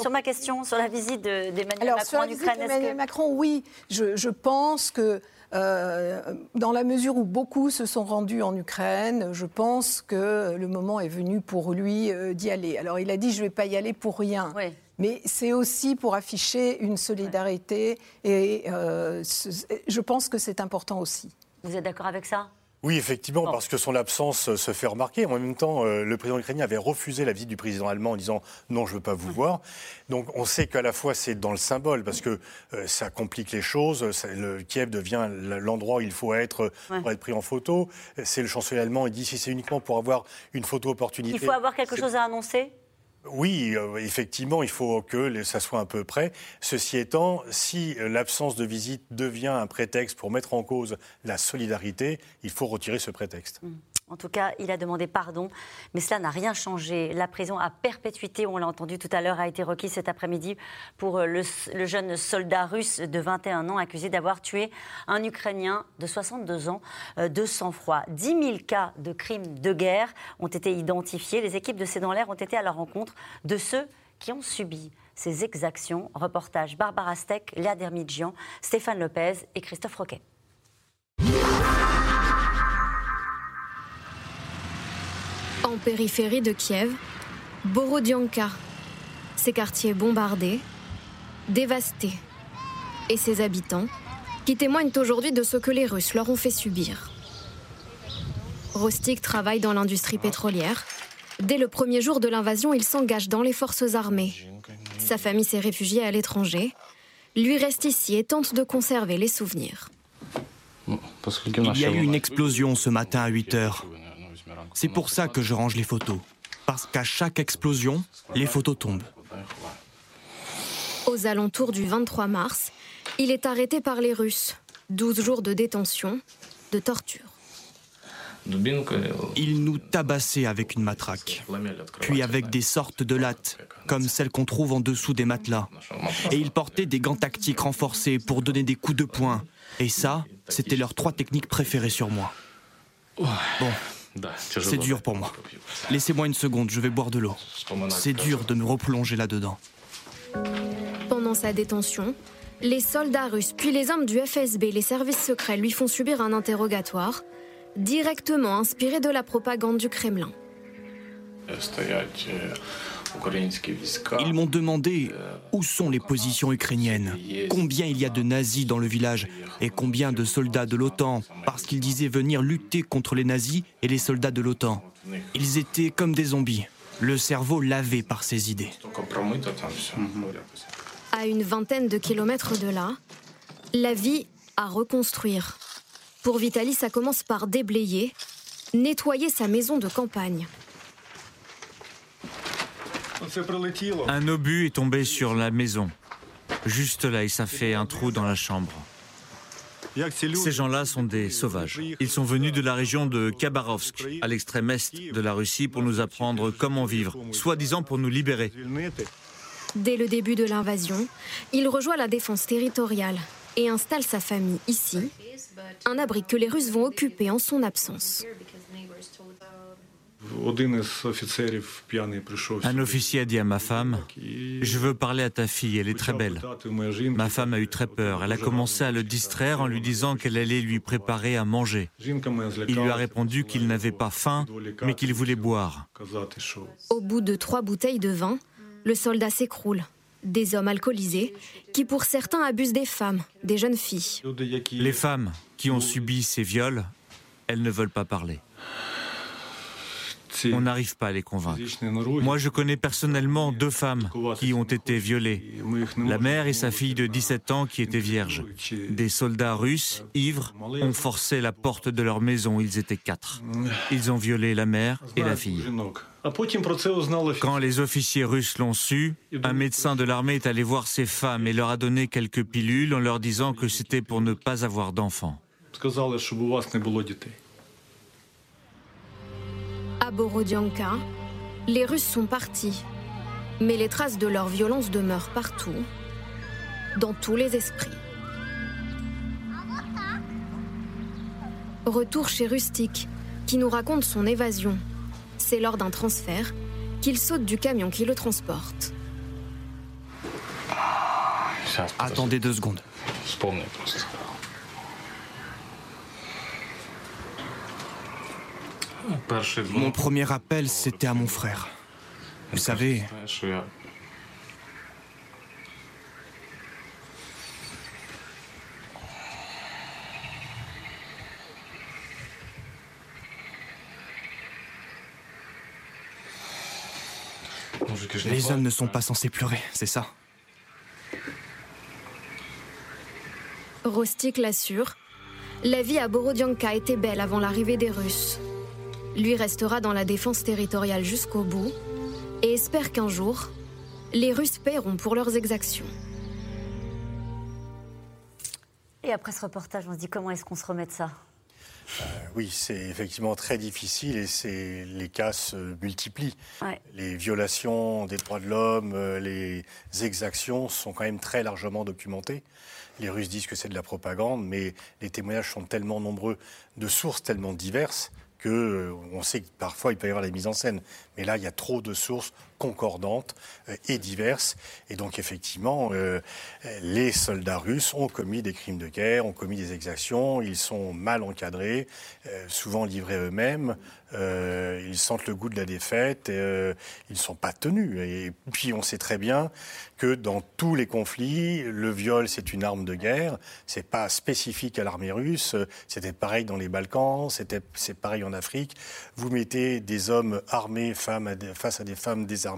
sur, ma question, sur la visite d'Emmanuel Macron en Ukraine, Emmanuel Macron, oui, je, je pense que euh, dans la mesure où beaucoup se sont rendus en Ukraine, je pense que le moment est venu pour lui euh, d'y aller. Alors il a dit je ne vais pas y aller pour rien. Mais c'est aussi pour afficher une solidarité et euh, je pense que c'est important aussi. Vous êtes d'accord avec ça? Oui, effectivement, parce que son absence euh, se fait remarquer. En même temps, euh, le président ukrainien avait refusé la visite du président allemand en disant non, je ne veux pas vous hum. voir. Donc on sait qu'à la fois c'est dans le symbole, parce que euh, ça complique les choses. le Kiev devient l'endroit où il faut être pour être pris en photo. C'est le chancelier allemand, il dit si c'est uniquement pour avoir une photo opportunité. Il faut avoir quelque chose à annoncer? Oui, euh, effectivement, il faut que ça soit un peu près. Ceci étant, si l'absence de visite devient un prétexte pour mettre en cause la solidarité, il faut retirer ce prétexte. Mmh. En tout cas, il a demandé pardon, mais cela n'a rien changé. La prison à perpétuité, on l'a entendu tout à l'heure, a été requise cet après-midi pour le, le, jeune soldat russe de 21 ans accusé d'avoir tué un Ukrainien de 62 ans euh, de sang-froid. 10 000 cas de crimes de guerre ont été identifiés. Les équipes de C'est dans l'air ont été à la rencontre de ceux qui ont subi ces exactions. Reportage Barbara Steck, Léa Dermidjian, Stéphane Lopez et Christophe Roquet. En périphérie de Kiev, Borodianka, ses quartiers bombardés, dévastés, et ses habitants, qui témoignent aujourd'hui de ce que les Russes leur ont fait subir. Rostik travaille dans l'industrie pétrolière. Dès le premier jour de l'invasion, il s'engage dans les forces armées. Sa famille s'est réfugiée à l'étranger. Lui reste ici et tente de conserver les souvenirs. Il y a eu une explosion ce matin à 8 heures. C'est pour ça que je range les photos. Parce qu'à chaque explosion, les photos tombent. Aux alentours du 23 mars, il est arrêté par les Russes. 12 jours de détention, de torture. Il nous tabassait avec une matraque, puis avec des sortes de lattes, comme celles qu'on trouve en dessous des matelas. Et il portait des gants tactiques renforcés pour donner des coups de poing. Et ça, c'était leurs trois techniques préférées sur moi. Bon, c'est dur pour moi. Laissez-moi une seconde, je vais boire de l'eau. C'est dur de me replonger là-dedans. Pendant sa détention, les soldats russes puis les hommes du FSB, les services secrets, lui font subir un interrogatoire directement inspiré de la propagande du Kremlin. Ils m'ont demandé où sont les positions ukrainiennes, combien il y a de nazis dans le village et combien de soldats de l'OTAN, parce qu'ils disaient venir lutter contre les nazis et les soldats de l'OTAN. Ils étaient comme des zombies, le cerveau lavé par ces idées. À une vingtaine de kilomètres de là, la vie à reconstruire. Pour Vitaly, ça commence par déblayer, nettoyer sa maison de campagne. Un obus est tombé sur la maison, juste là, et ça fait un trou dans la chambre. Ces gens-là sont des sauvages. Ils sont venus de la région de Khabarovsk, à l'extrême est de la Russie, pour nous apprendre comment vivre, soi-disant pour nous libérer. Dès le début de l'invasion, il rejoint la défense territoriale et installe sa famille ici, un abri que les Russes vont occuper en son absence. Un officier a dit à ma femme, je veux parler à ta fille, elle est très belle. Ma femme a eu très peur. Elle a commencé à le distraire en lui disant qu'elle allait lui préparer à manger. Il lui a répondu qu'il n'avait pas faim, mais qu'il voulait boire. Au bout de trois bouteilles de vin, le soldat s'écroule. Des hommes alcoolisés qui pour certains abusent des femmes, des jeunes filles. Les femmes qui ont subi ces viols, elles ne veulent pas parler. On n'arrive pas à les convaincre. Moi, je connais personnellement deux femmes qui ont été violées. La mère et sa fille de 17 ans qui étaient vierges. Des soldats russes, ivres, ont forcé la porte de leur maison. Ils étaient quatre. Ils ont violé la mère et la fille. Quand les officiers russes l'ont su, un médecin de l'armée est allé voir ces femmes et leur a donné quelques pilules en leur disant que c'était pour ne pas avoir d'enfants. Borodianka, les Russes sont partis, mais les traces de leur violence demeurent partout, dans tous les esprits. Retour chez Rustic, qui nous raconte son évasion. C'est lors d'un transfert qu'il saute du camion qui le transporte. Attendez deux secondes. Mon premier appel, c'était à mon frère. Vous savez, Les hommes ne sont pas censés pleurer, c'est ça Rostik l'assure. La vie à Borodianka était belle avant l'arrivée des Russes. Lui restera dans la défense territoriale jusqu'au bout et espère qu'un jour, les Russes paieront pour leurs exactions. Et après ce reportage, on se dit comment est-ce qu'on se remet de ça? Euh, oui, c'est effectivement très difficile et les cas se multiplient. Les violations des droits de l'homme, euh, les exactions sont quand même très largement documentées. Les Russes disent que c'est de la propagande, mais les témoignages sont tellement nombreux, de sources tellement diverses, qu'on euh, sait que parfois il peut y avoir des mises en scène. Mais là, il y a trop de sources concordantes euh, et diverses. Et donc, effectivement, euh, les soldats russes ont commis des crimes de guerre, ont commis des exactions, ils sont mal encadrés, souvent livrés eux-mêmes, ils sentent le goût de la défaite, ils ne sont pas tenus. Et puis, on sait très bien que dans tous les conflits, le viol, c'est une arme de guerre. C'est pas spécifique à l'armée russe. C'était pareil dans les Balkans, c'est pareil en Afrique. Vous mettez des hommes armés face à des femmes désarmées,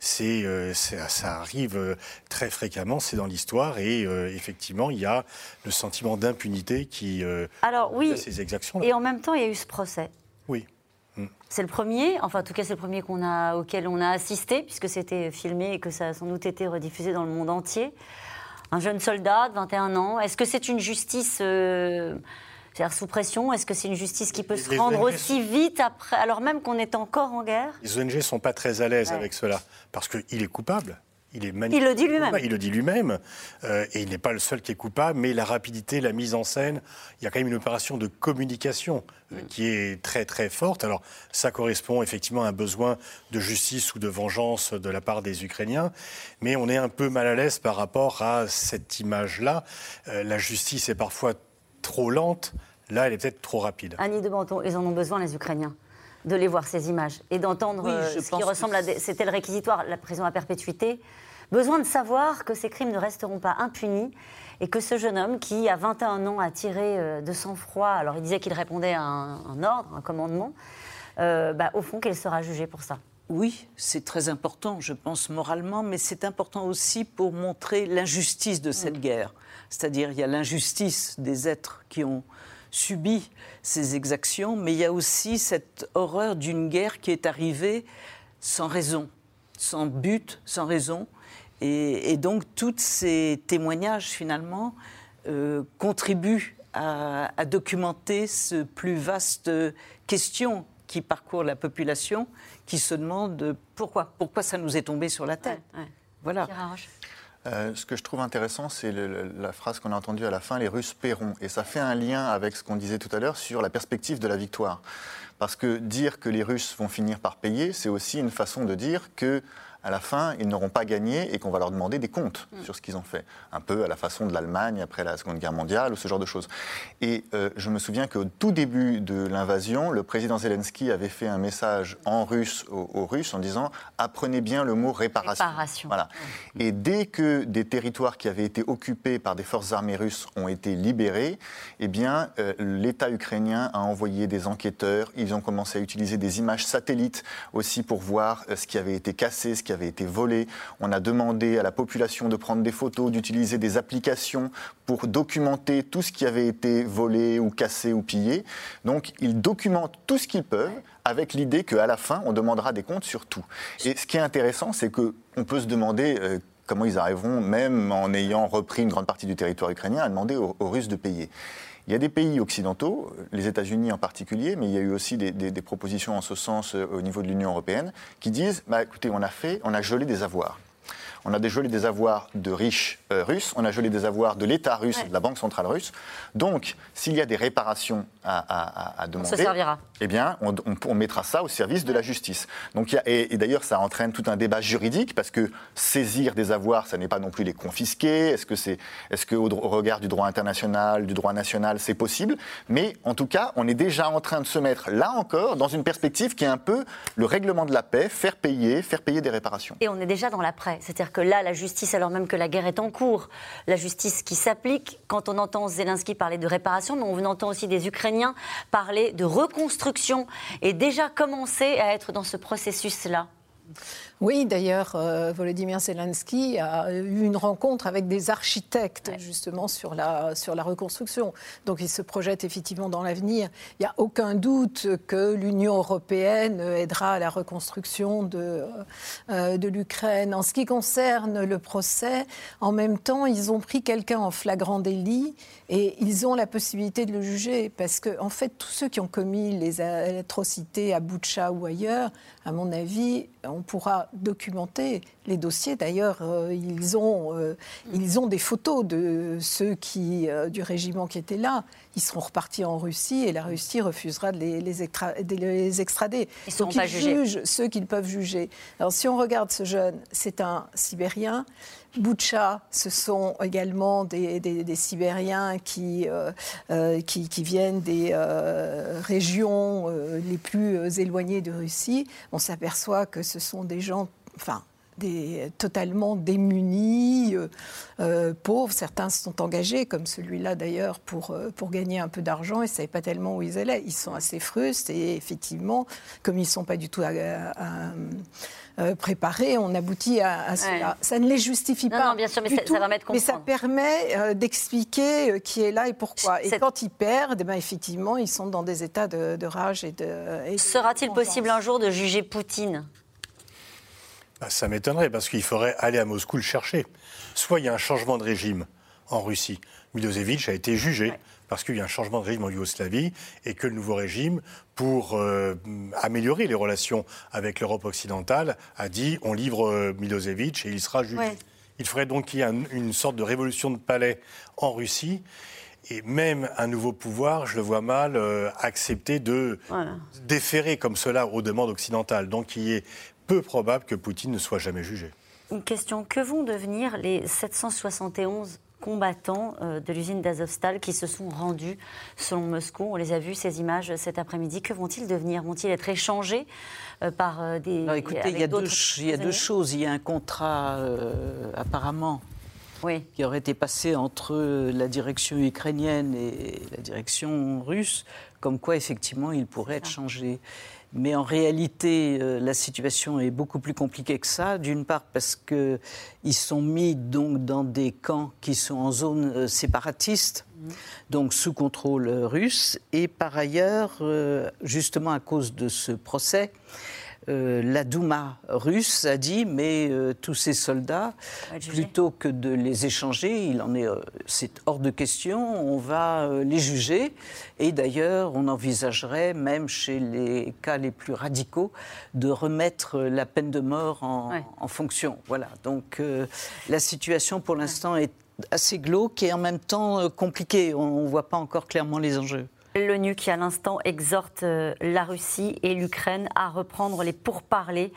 c'est, euh, ça arrive euh, très fréquemment, c'est dans l'histoire, et euh, effectivement, il y a le sentiment d'impunité qui Alors oui, ces exactions. Et en même temps, il y a eu ce procès. Oui. Mm. C'est le premier, enfin en tout cas c'est le premier qu'on a, auquel on a assisté, puisque c'était filmé et que ça a sans doute été rediffusé dans le monde entier. Un jeune soldat de 21 ans, est-ce que c'est une justice c'est-à-dire sous pression Est-ce que c'est une justice qui peut se rendre aussi vite après, alors même qu'on est encore en guerre Les ONG ne sont pas très à l'aise avec cela, parce qu'il est coupable. Il, est il le dit lui-même. Il le dit lui-même. Euh, et il n'est pas le seul qui est coupable, mais la rapidité, la mise en scène, il y a quand même une opération de communication euh, mm. qui est très très forte. Alors ça correspond effectivement à un besoin de justice ou de vengeance de la part des Ukrainiens, mais on est un peu mal à l'aise par rapport à cette image-là. Euh, la justice est parfois trop lente, là, elle est peut-être trop rapide. Annie de Banton, ils en ont besoin, les Ukrainiens de les voir ces images et d'entendre euh, ce qui ressemble à c'était le réquisitoire, la prison à perpétuité. Besoin de savoir que ces crimes ne resteront pas impunis et que ce jeune homme qui, à 21 ans, a tiré euh, de sang-froid, alors il disait qu'il répondait à un, ordre, un commandement, euh, bah, au fond, qu'il sera jugé pour ça. Oui, c'est très important, je pense, moralement, mais c'est important aussi pour montrer l'injustice de cette mm. guerre. C'est-à-dire, il y a l'injustice des êtres qui ont subi ces exactions, mais il y a aussi cette horreur d'une guerre qui est arrivée sans raison, sans but, sans raison. Et, donc, tous ces témoignages, finalement, euh, contribuent à, à, documenter ce plus vaste question qui parcourt la population, qui se demande pourquoi, pourquoi ça nous est tombé sur la tête. Voilà. Euh, ce que je trouve intéressant, c'est la phrase qu'on a entendue à la fin, les Russes paieront. Et ça fait un lien avec ce qu'on disait tout à l'heure sur la perspective de la victoire. Parce que dire que les Russes vont finir par payer, c'est aussi une façon de dire que à la fin, ils n'auront pas gagné et qu'on va leur demander des comptes mm. sur ce qu'ils ont fait. Un peu à la façon de l'Allemagne après la Seconde Guerre mondiale ou ce genre de choses. Et euh, je me souviens qu'au tout début de l'invasion, le président Zelensky avait fait un message en russe aux, Russes en disant apprenez bien le mot réparation. réparation. Voilà. Et dès que des territoires qui avaient été occupés par des forces armées russes ont été libérés, eh bien, euh, l'État ukrainien a envoyé des enquêteurs. Ils ont commencé à utiliser des images satellites aussi pour voir euh, ce qui avait été cassé, ce qui avait été volé. On a demandé à la population de prendre des photos, d'utiliser des applications pour documenter tout ce qui avait été volé ou cassé ou pillé. Donc ils documentent tout ce qu'ils peuvent avec l'idée qu'à la fin, on demandera des comptes sur tout. Et ce qui est intéressant, c'est qu'on peut se demander euh, comment ils arriveront, même en ayant repris une grande partie du territoire ukrainien, à demander aux Russes de payer. Il y a des pays occidentaux, les États-Unis en particulier, mais il y a eu aussi des, propositions en ce sens euh, au niveau de l'Union européenne, qui disent bah, écoutez, on a fait, on a gelé des avoirs. On a gelé des avoirs de riches euh, russes, on a gelé des avoirs de l'État russe, de la Banque centrale russe. Donc, s'il y a des réparations à, demander, eh bien, on, mettra ça au service de la justice. Donc, et, d'ailleurs, ça entraîne tout un débat juridique parce que saisir des avoirs, ça n'est pas non plus les confisquer. Est-ce que c'est, est-ce que au, regard du droit international, du droit national, c'est possible? Mais en tout cas, on est déjà en train de se mettre là encore dans une perspective qui est un peu le règlement de la paix, faire payer, faire payer des réparations. Et on est déjà dans l'après, c'est-à-dire que là, la justice, alors même que la guerre est en cours, la justice qui s'applique. Quand on entend Zelensky parler de réparation, mais on entend aussi des Ukrainiens parler de reconstruction et déjà commencer à être dans ce processus-là. Oui, d'ailleurs, euh, Volodymyr Zelensky a eu une rencontre avec des architectes justement sur la, sur la reconstruction. Donc il se projette effectivement dans l'avenir. Il n'y a aucun doute que l'Union européenne aidera à la reconstruction de, euh, de l'Ukraine. En ce qui concerne le procès, en même temps, ils ont pris quelqu'un en flagrant délit et ils ont la possibilité de le juger parce que, en fait, tous ceux qui ont commis les atrocités à Boucha ou ailleurs, à mon avis, on pourra documenter les dossiers. D'ailleurs, euh, ils, ont, euh, ils ont des photos de ceux qui, euh, du régiment qui étaient là. Ils seront repartis en Russie et la Russie refusera de les, les, extrader. Ils Donc ils jugent ceux qu'ils peuvent juger. Alors si on regarde ce jeune, c'est un Sibérien. Boucha, ce sont également des, Sibériens qui, qui, qui, viennent des régions les plus éloignées de Russie. On s'aperçoit que ce sont des gens, enfin, des, totalement démunis, euh, euh, pauvres. Certains se sont engagés, comme celui-là d'ailleurs, pour, euh, pour gagner un peu d'argent et ne savaient pas tellement où ils allaient. Ils sont assez frustres et effectivement, comme ils ne sont pas du tout préparés, on aboutit à, cela. Ça ne les justifie pas. Non, bien sûr, mais ça, va mettre Mais ça permet d'expliquer qui est là et pourquoi. Et quand ils perdent, eh ben, effectivement, ils sont dans des états de, rage et de. Sera-t-il possible un jour de juger Poutine? Bah, ça m'étonnerait parce qu'il faudrait aller à Moscou le chercher. Soit il y a un changement de régime en Russie. Milosevic a été jugé parce qu'il y a un changement de régime en Yougoslavie et que le nouveau régime, pour euh, améliorer les relations avec l'Europe occidentale, a dit on livre euh, Milosevic et il sera jugé. Il faudrait donc qu'il y ait une sorte de révolution de palais en Russie. Et même un nouveau pouvoir, je le vois mal, euh, accepter de déférer comme cela aux demandes occidentales. Donc il ait peu probable que Poutine ne soit jamais jugé. Une question, que vont devenir les 771 combattants euh, de l'usine d'Azovstal qui se sont rendus selon Moscou. On les a vus, ces images, cet après-midi. Que vont-ils devenir? Vont-ils être échangés euh, par euh, des... écoutez, il y a, deux, il y a deux choses. Il y a un contrat, apparemment, oui. qui aurait été passé entre la direction ukrainienne et la direction russe, comme quoi, effectivement, il pourrait être changé. Mais en réalité, euh, la situation est beaucoup plus compliquée que ça. D'une part parce qu'ils sont mis donc dans des camps qui sont en zone euh, séparatiste, mmh. donc sous contrôle euh, russe. Et par ailleurs, justement à cause de ce procès, euh, la Douma russe a dit mais euh, tous ces soldats, plutôt que de les échanger, il en est, euh, c'est hors de question, on va les juger. Et d'ailleurs, on envisagerait même chez les cas les plus radicaux de remettre la peine de mort en, en fonction. Voilà. Donc la situation pour l'instant est assez glauque et en même temps compliquée. On ne voit pas encore clairement les enjeux. L'ONU qui à l'instant exhorte euh, la Russie et l'Ukraine à reprendre les pourparlers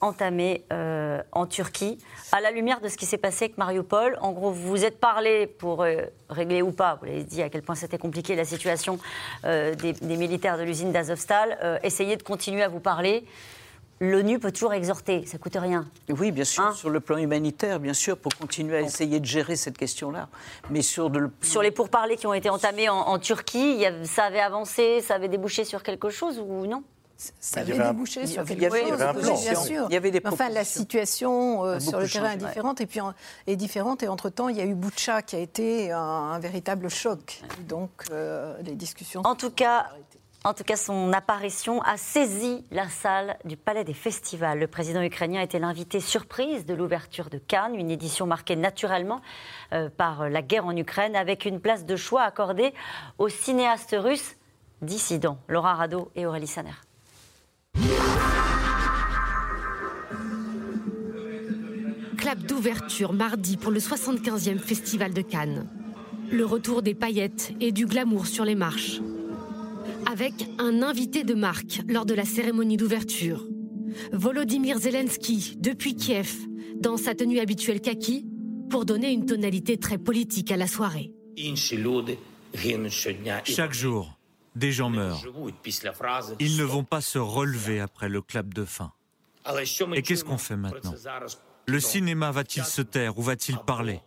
entamés euh, en Turquie. À la lumière de ce qui s'est passé avec Mariupol, en gros, vous vous êtes parlé pour euh, régler ou pas, vous l'avez dit à quel point c'était compliqué la situation des, militaires de l'usine d'Azovstal, essayez de continuer à vous parler l'ONU peut toujours exhorter, ça coûte rien. Oui, bien sûr, hein sur le plan humanitaire, bien sûr, pour continuer à essayer de gérer cette question-là. Mais sur, sur les pourparlers qui ont été entamés en, Turquie, ça avait avancé, ça avait débouché sur quelque chose ou non? Ça avait débouché sur quelque chose, bien sûr. Il y avait des enfin, la situation euh, sur le terrain est différente et puis est différente et entre temps il y a eu Boucha qui a été un, véritable choc. Donc euh, les discussions. En tout cas, en tout cas, son apparition a saisi la salle du Palais des Festivals. Le président ukrainien était l'invité surprise de l'ouverture de Cannes, une édition marquée naturellement euh, par la guerre en Ukraine, avec une place de choix accordée aux cinéastes russes dissidents, Laura Rado et Aurélie Saner. Clap d'ouverture mardi pour le 75e Festival de Cannes. Le retour des paillettes et du glamour sur les marches avec un invité de marque lors de la cérémonie d'ouverture. Volodymyr Zelensky, depuis Kiev, dans sa tenue habituelle kaki, pour donner une tonalité très politique à la soirée. Chaque jour, des gens meurent. Ils ne vont pas se relever après le clap de fin. Et qu'est-ce qu'on fait maintenant? Le cinéma va-t-il se taire ou va-t-il parler?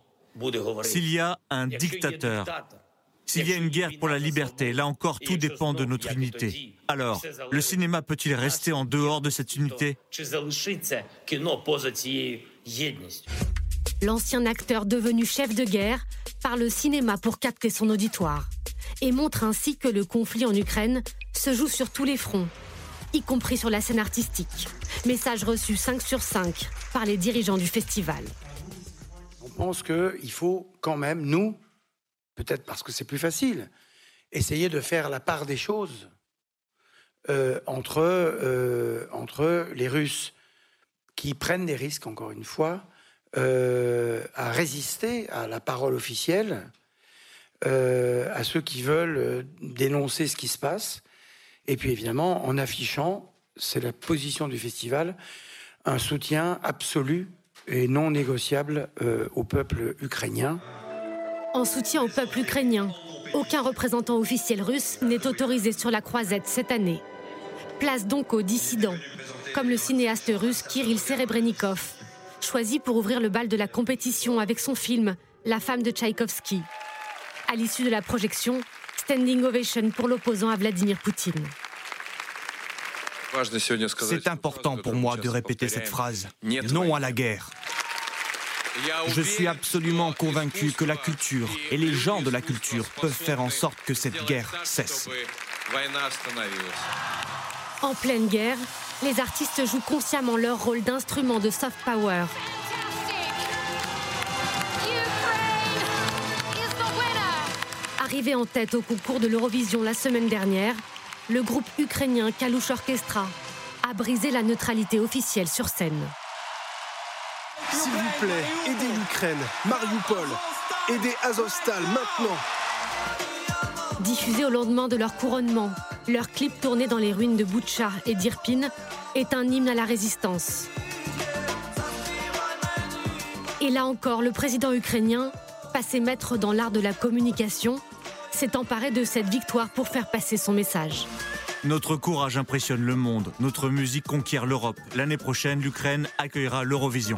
S'il y a un dictateur S'il y a une guerre pour la liberté, là encore, tout dépend de notre unité. Alors, le cinéma peut-il rester en dehors de cette unité? L'ancien acteur devenu chef de guerre parle le cinéma pour capter son auditoire et montre ainsi que le conflit en Ukraine se joue sur tous les fronts, y compris sur la scène artistique. Message reçu 5 sur 5 par les dirigeants du festival. On pense qu'il faut quand même, nous, peut-être parce que c'est plus facile, essayer de faire la part des choses euh, entre, euh, entre les Russes qui prennent des risques, encore une fois, euh, à résister à la parole officielle, à ceux qui veulent dénoncer ce qui se passe, et puis évidemment en affichant, c'est la position du festival, un soutien absolu et non négociable au peuple ukrainien en soutien au peuple ukrainien. Aucun représentant officiel russe n'est autorisé sur la croisette cette année. Place donc aux dissidents, comme le cinéaste russe Kirill Serebrennikov, choisi pour ouvrir le bal de la compétition avec son film La femme de Tchaïkovski. À l'issue de la projection, standing ovation pour l'opposant à Vladimir Poutine. C'est important pour moi de répéter cette phrase. Non à la guerre. Je suis absolument convaincu que la culture et les gens de la culture peuvent faire en sorte que cette guerre cesse. En pleine guerre, les artistes jouent consciemment leur rôle d'instrument de soft power. Arrivé en tête au concours de l'Eurovision la semaine dernière, le groupe ukrainien Kalush Orchestra a brisé la neutralité officielle sur scène. S'il vous plaît, aidez l'Ukraine, Mariupol, aidez Azovstal maintenant. Diffusé au lendemain de leur couronnement, leur clip tourné dans les ruines de Boutcha et d'Irpin est un hymne à la résistance. Et là encore, le président ukrainien, passé maître dans l'art de la communication, s'est emparé de cette victoire pour faire passer son message. Notre courage impressionne le monde, notre musique conquiert l'Europe. L'année prochaine, l'Ukraine accueillera l'Eurovision.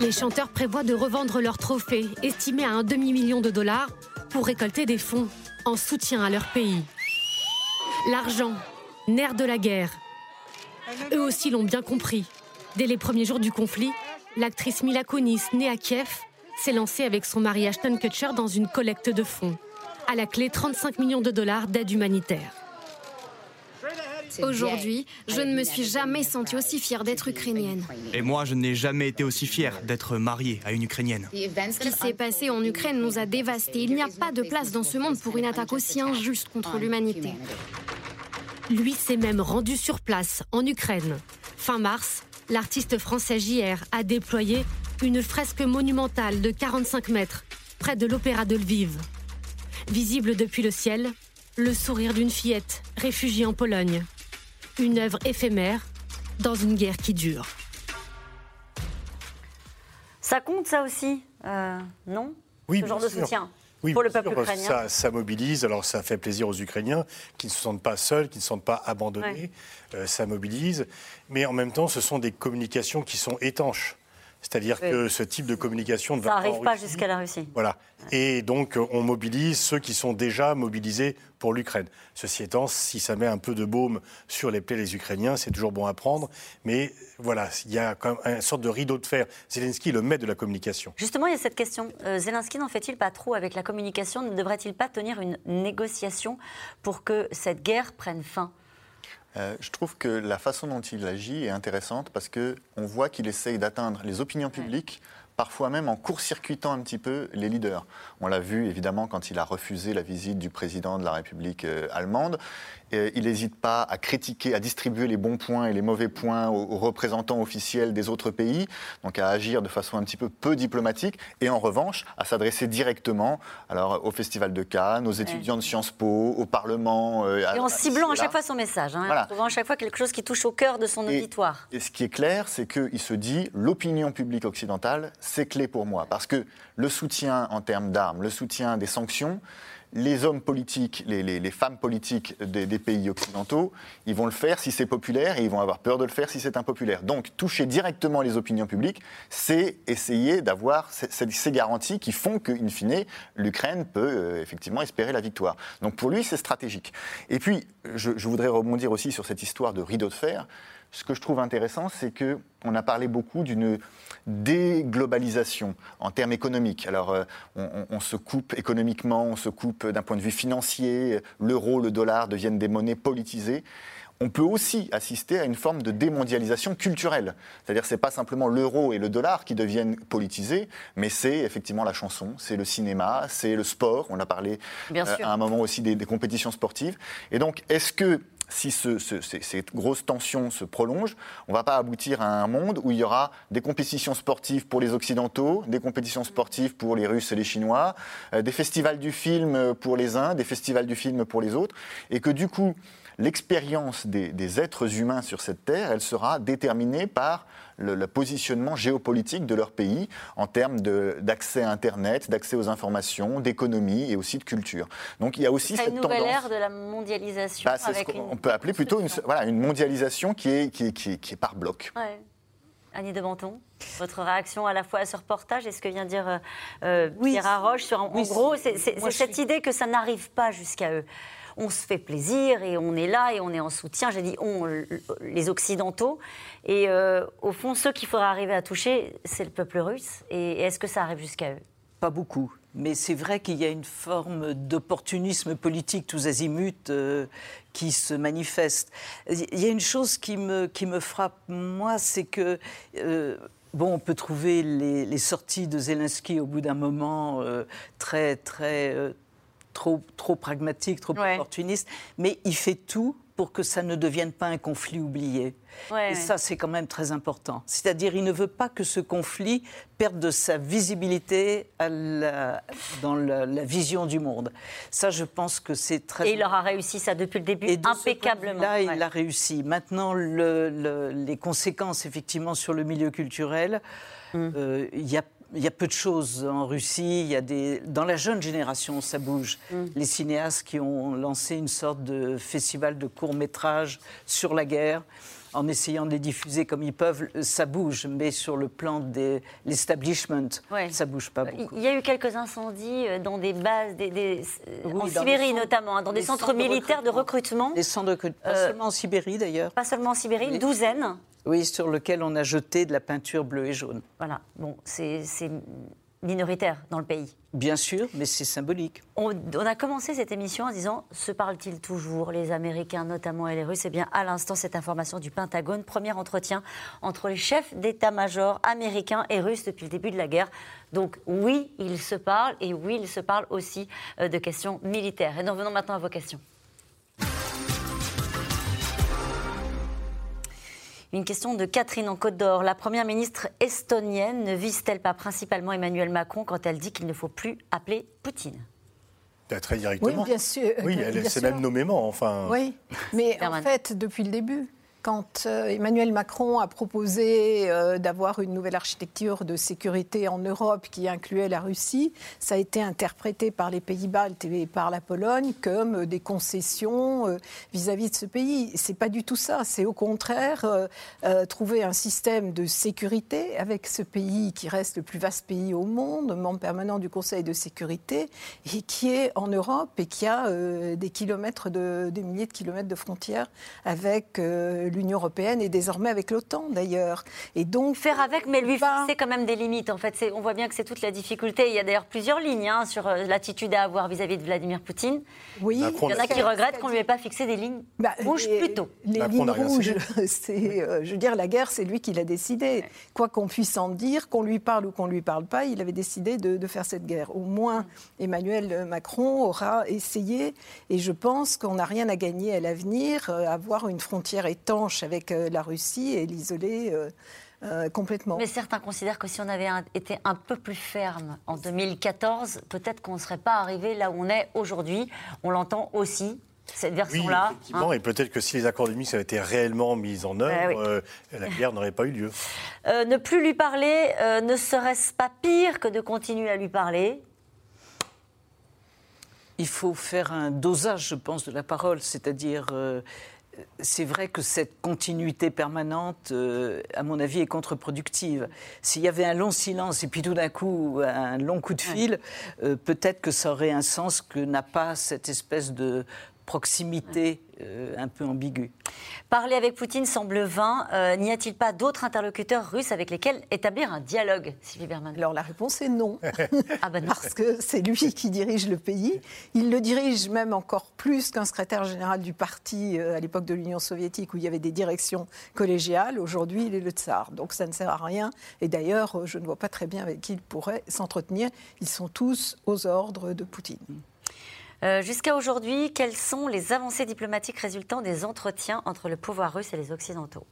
Les chanteurs prévoient de revendre leur trophée, estimé à un demi-million de dollars, pour récolter des fonds en soutien à leur pays. L'argent, nerf de la guerre. Eux aussi l'ont bien compris. Dès les premiers jours du conflit, l'actrice Mila Kunis, née à Kiev, s'est lancée avec son mari Ashton Kutcher dans une collecte de fonds. À la clé, 35 millions de dollars d'aide humanitaire. Aujourd'hui, je ne me suis jamais sentie aussi fière d'être ukrainienne. Et moi, je n'ai jamais été aussi fière d'être mariée à une ukrainienne. Ce qui s'est passé en Ukraine nous a dévastés. Il n'y a pas de place dans ce monde pour une attaque aussi injuste contre l'humanité. Lui s'est même rendu sur place, en Ukraine. Fin mars, l'artiste français JR a déployé une fresque monumentale de 45 mètres près de l'opéra de Lviv. Visible depuis le ciel, le sourire d'une fillette réfugiée en Pologne une œuvre éphémère dans une guerre qui dure. Ça compte ça aussi, euh, non? Oui, Ce genre de soutien pour le peuple ukrainien. Ça, ça, mobilise, alors ça fait plaisir aux Ukrainiens qui ne se sentent pas seuls, qui ne se sentent pas abandonnés. Euh, ça mobilise, mais en même temps, ce sont des communications qui sont étanches. C'est-à-dire que ce type de communication ne va pas. Ça n'arrive pas jusqu'à la Russie. Voilà. Et donc, on mobilise ceux qui sont déjà mobilisés pour l'Ukraine. Ceci étant, si ça met un peu de baume sur les plaies des Ukrainiens, c'est toujours bon à prendre. Mais voilà, il y a quand même une sorte de rideau de fer. Zelensky le maître de la communication. Justement, il y a cette question. Euh, Zelensky n'en fait-il pas trop avec la communication? Ne devrait-il pas tenir une négociation pour que cette guerre prenne fin? Euh, je trouve que la façon dont il agit est intéressante parce qu'on voit qu'il essaye d'atteindre les opinions publiques parfois même en court-circuitant un petit peu les leaders. On l'a vu évidemment quand il a refusé la visite du président de la République euh, allemande. Il n'hésite pas à critiquer, à distribuer les bons points et les mauvais points aux, représentants officiels des autres pays, donc à agir de façon un petit peu peu diplomatique, et en revanche à s'adresser directement alors, au Festival de Cannes, aux étudiants de Sciences Po, au Parlement. Euh, et en ciblant à chaque fois son message, hein, en trouvant à chaque fois quelque chose qui touche au cœur de son auditoire. Et ce qui est clair, c'est qu'il se dit l'opinion publique occidentale, c'est clé pour moi. Parce que le soutien en termes d'armes, le soutien des sanctions, les hommes politiques, les, femmes politiques des, pays occidentaux, ils vont le faire si c'est populaire et ils vont avoir peur de le faire si c'est impopulaire. Donc toucher directement les opinions publiques, c'est essayer d'avoir ces, garanties qui font qu'in fine, l'Ukraine peut euh, effectivement espérer la victoire. Donc pour lui, c'est stratégique. Et puis, je, je voudrais rebondir aussi sur cette histoire de rideau de fer ce que je trouve intéressant, c'est qu'on a parlé beaucoup d'une déglobalisation en termes économiques. Alors, euh, on, se coupe économiquement, on se coupe d'un point de vue financier, l'euro, le dollar deviennent des monnaies politisées. On peut aussi assister à une forme de démondialisation culturelle. C'est-à-dire ce n'est pas simplement l'euro et le dollar qui deviennent politisés, mais c'est effectivement la chanson, c'est le cinéma, c'est le sport. On a parlé euh, à un moment aussi des, des compétitions sportives. Et donc, est-ce que si ce, ces, grosses tensions se prolongent, on ne va pas aboutir à un monde où il y aura des compétitions sportives pour les Occidentaux, des compétitions sportives pour les Russes et les Chinois, euh, des festivals du film pour les uns, des festivals du film pour les autres, et que du coup, l'expérience des, êtres humains sur cette terre, elle sera déterminée par le, positionnement géopolitique de leur pays en termes d'accès à Internet, d'accès aux informations, d'économie et aussi de culture. Donc il y a aussi cette une nouvelle ère de la mondialisation. Bah, on peut appeler plutôt une, voilà, une mondialisation qui est, qui, qui, qui est par bloc. Annie de Menton, votre réaction à la fois à ce reportage et ce que vient dire euh, euh Pierre Arroche sur, en, gros, c'est cette idée que ça n'arrive pas jusqu'à eux on se fait plaisir et on est là et on est en soutien. J'ai dit on, les Occidentaux. Et euh, au fond, ceux qu'il faudra arriver à toucher, c'est le peuple russe. Et est-ce que ça arrive jusqu'à eux? Pas beaucoup. Mais c'est vrai qu'il y a une forme d'opportunisme politique tous azimuts euh, qui se manifeste. Il y a une chose qui me, qui me frappe, moi, c'est que... Euh, bon, on peut trouver les, sorties de Zelensky au bout d'un moment très, très, trop, trop pragmatique, trop opportuniste, mais il fait tout pour que ça ne devienne pas un conflit oublié. et ça, c'est quand même très important. C'est-à-dire, il ne veut pas que ce conflit perde de sa visibilité dans la, vision du monde. Ça, je pense que c'est très... Et il aura réussi ça depuis le début, impeccablement. Là, il a réussi. Maintenant, les conséquences, effectivement, sur le milieu culturel, hum. euh, il y a il y a peu de choses en Russie. Il y a des... Dans la jeune génération, ça bouge. Mm. Les cinéastes qui ont lancé une sorte de festival de courts-métrages sur la guerre, en essayant de les diffuser comme ils peuvent, ça bouge. Mais sur le plan de l'establishment, ça ça bouge pas beaucoup. Il y a eu quelques incendies euh, dans des bases, des, en Sibérie notamment, hein, dans des centres, militaires de recrutement. Des centres de recrutement, pas euh, seulement en Sibérie d'ailleurs. Pas seulement en Sibérie, une douzaine. Oui, sur lequel on a jeté de la peinture bleue et jaune. Voilà, bon, c'est minoritaire dans le pays. Bien sûr, mais c'est symbolique. On, a commencé cette émission en disant se parlent-ils toujours, les Américains notamment et les Russes? Eh bien, à l'instant, cette information du Pentagone, premier entretien entre les chefs d'état-major américains et russes depuis le début de la guerre. Donc oui, ils se parlent et oui, ils se parlent aussi euh, de questions militaires. Et nous revenons maintenant à vos questions. Une question de Catherine en Côte d'Or. La première ministre estonienne ne vise-t-elle pas principalement Emmanuel Macron quand elle dit qu'il ne faut plus appeler Poutine? Très directement. Oui, bien sûr. Oui, elle, c'est même nommément, enfin. Oui, mais en fait, depuis le début, quand euh, Emmanuel Macron a proposé euh, d'avoir une nouvelle architecture de sécurité en Europe qui incluait la Russie, ça a été interprété par les Pays-Baltes et par la Pologne comme des concessions euh, vis-à-vis de ce pays. C'est pas du tout ça. C'est au contraire trouver un système de sécurité avec ce pays qui reste le plus vaste pays au monde, membre permanent du Conseil de sécurité, et qui est en Europe et qui a des kilomètres de, des milliers de kilomètres de frontières avec l'Union européenne et désormais avec l'OTAN d'ailleurs. Et donc faire avec, mais lui fixer quand même des limites. En fait, on voit bien que c'est toute la difficulté. Il y a d'ailleurs plusieurs lignes hein, sur euh, l'attitude à avoir vis-à-y de Vladimir Poutine. Oui. il y en a qui regrettent qu'on lui ait pas fixé des lignes bah, rouges plus tôt. Les lignes rouges, c'est, euh, je veux dire, la guerre, c'est lui qui l'a décidé. Quoi qu'on puisse en dire, qu'on lui parle ou qu'on lui parle pas, il avait décidé de, de faire cette guerre. Au moins, Emmanuel Macron aura essayé, et je pense qu'on n'a rien à gagner à l'avenir, euh, avoir une frontière étanche avec euh, la Russie et l'isoler. Euh, euh, complètement. Mais certains considèrent que si on avait été un peu plus ferme en 2014, peut-être qu'on ne serait pas arrivé là où on est aujourd'hui. On l'entend aussi cette version-là. Oui, effectivement, hein. et peut-être que si les accords de Minsk avaient été réellement mis en œuvre, euh, la guerre n'aurait pas eu lieu. Euh, ne plus lui parler, euh, ne serait-ce pas pire que de continuer à lui parler? Il faut faire un dosage, je pense, de la parole, c'est-à-dire c'est vrai que cette continuité permanente, à mon avis, est contre-productive. S'il y avait un long silence et puis tout d'un coup un long coup de fil, peut-être que ça aurait un sens que n'a pas cette espèce de proximité euh, un peu ambiguë. Parler avec Poutine semble vain. Euh, n'y a-t-il pas d'autres interlocuteurs russes avec lesquels établir un dialogue, Sylvie Berman? Alors la réponse est non. ah ben Parce que c'est lui qui dirige le pays. Il le dirige même encore plus qu'un secrétaire général du parti euh, à l'époque de l'Union soviétique où il y avait des directions collégiales. Aujourd'hui, il est le tsar. Donc ça ne sert à rien. Et d'ailleurs, je ne vois pas très bien avec qui il pourrait s'entretenir. Ils sont tous aux ordres de Poutine. Euh, jusqu'à aujourd'hui, quelles sont les avancées diplomatiques résultant des entretiens entre le pouvoir russe et les Occidentaux?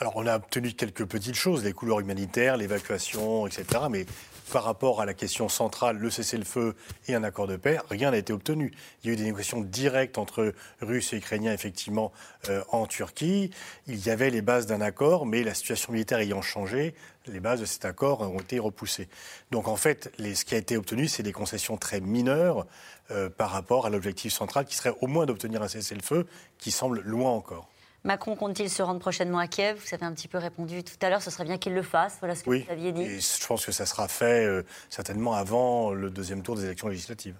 Alors, on a obtenu quelques petites choses, les couleurs humanitaires, l'évacuation, etc. Mais par rapport à la question centrale, le cessez-le-feu et un accord de paix, rien n'a été obtenu. Il y a eu des négociations directes entre Russes et Ukrainiens, effectivement, euh, en Turquie. Il y avait les bases d'un accord, mais la situation militaire ayant changé, les bases de cet accord ont été repoussées. Donc, en fait, ce qui a été obtenu, c'est des concessions très mineures euh, par rapport à l'objectif central qui serait au moins d'obtenir un cessez-le-feu qui semble loin encore. Macron compte-t-il se rendre prochainement à Kiev? Vous avez un petit peu répondu tout à l'heure, ce serait bien qu'il le fasse. Voilà ce que vous aviez dit. Et je pense que ça sera fait euh, certainement avant le deuxième tour des élections législatives.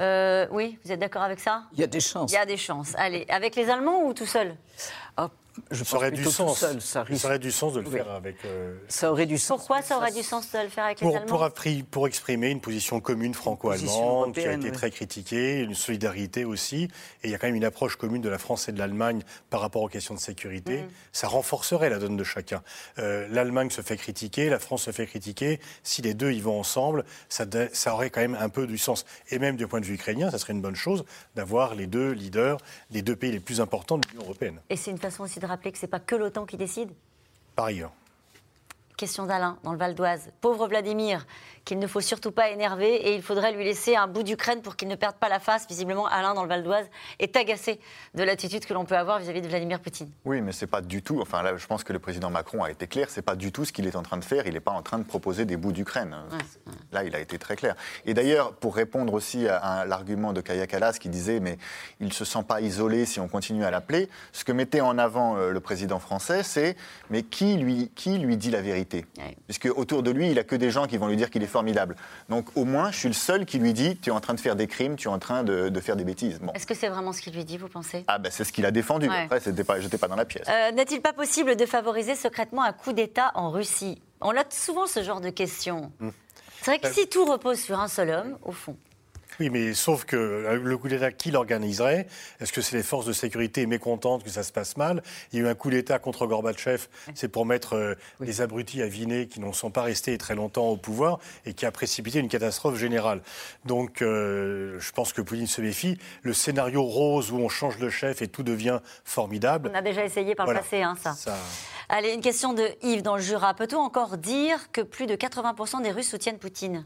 Euh, oui, vous êtes d'accord avec ça? Il y a des chances. Il y a des chances. Allez, avec les Allemands ou tout seul? Ah, je ça aurait du sens. Seul, ça, aurait du sens de le faire avec. Euh, ça aurait du sens. Pourquoi ça aurait du sens de le faire avec les Allemands pour, pour, exprimer une position commune franco-allemande qui a été très critiquée, une solidarité aussi. Et il y a quand même une approche commune de la France et de l'Allemagne par rapport aux questions de sécurité. Mm. Ça renforcerait la donne de chacun. Euh, L'Allemagne se fait critiquer, la France se fait critiquer. Si les deux y vont ensemble, ça, ça aurait quand même un peu du sens. Et même du point de vue ukrainien, ça serait une bonne chose d'avoir les deux leaders, les deux pays les plus importants de l'Union européenne. Et c'est une façon aussi de rappeler que ce n'est pas que l'OTAN qui décide? Par ailleurs. Question d'Alain, dans le Val d'Oise. Pauvre Vladimir, qu'il ne faut surtout pas énerver et il faudrait lui laisser un bout d'Ukraine pour qu'il ne perde pas la face. Visiblement, Alain, dans le Val d'Oise, est agacé de l'attitude que l'on peut avoir vis-à-vis de Vladimir Poutine. Oui, mais c'est pas du tout. Enfin, là, je pense que le président Macron a été clair. C'est pas du tout ce qu'il est en train de faire. Il n'est pas en train de proposer des bouts d'Ukraine. Là, il a été très clair. Et d'ailleurs, pour répondre aussi à, l'argument de Kaya Kalas qui disait, mais il ne se sent pas isolé si on continue à l'appeler, ce que mettait en avant euh, le président français, c'est, mais qui lui, qui lui dit la vérité? Puisque autour de lui, il a que des gens qui vont lui dire qu'il est formidable. Donc au moins, je suis le seul qui lui dit tu es en train de faire des crimes, tu es en train de, faire des bêtises. Est-ce que c'est vraiment ce qu'il lui dit, vous pensez? Ah ben c'est ce qu'il a défendu. Après, c'était pas, j'étais pas dans la pièce. Euh, n'est-il pas possible de favoriser secrètement un coup d'État en Russie? On a souvent ce genre de questions. Hmm. C'est vrai que si tout repose sur un seul homme, au fond. Oui, mais sauf que euh, le coup d'État, qui l'organiserait? Est-ce que c'est les forces de sécurité mécontentes que ça se passe mal? Il y a eu un coup d'État contre Gorbatchev, c'est pour mettre euh, les abrutis à Vinet qui n'en sont pas restés très longtemps au pouvoir et qui a précipité une catastrophe générale. Donc, euh, je pense que Poutine se méfie. Le scénario rose où on change de chef et tout devient formidable. On a déjà essayé par le passé, hein, ça. ça. Allez, une question de Yves dans le Jura. Peut-on encore dire que plus de 80% des Russes soutiennent Poutine?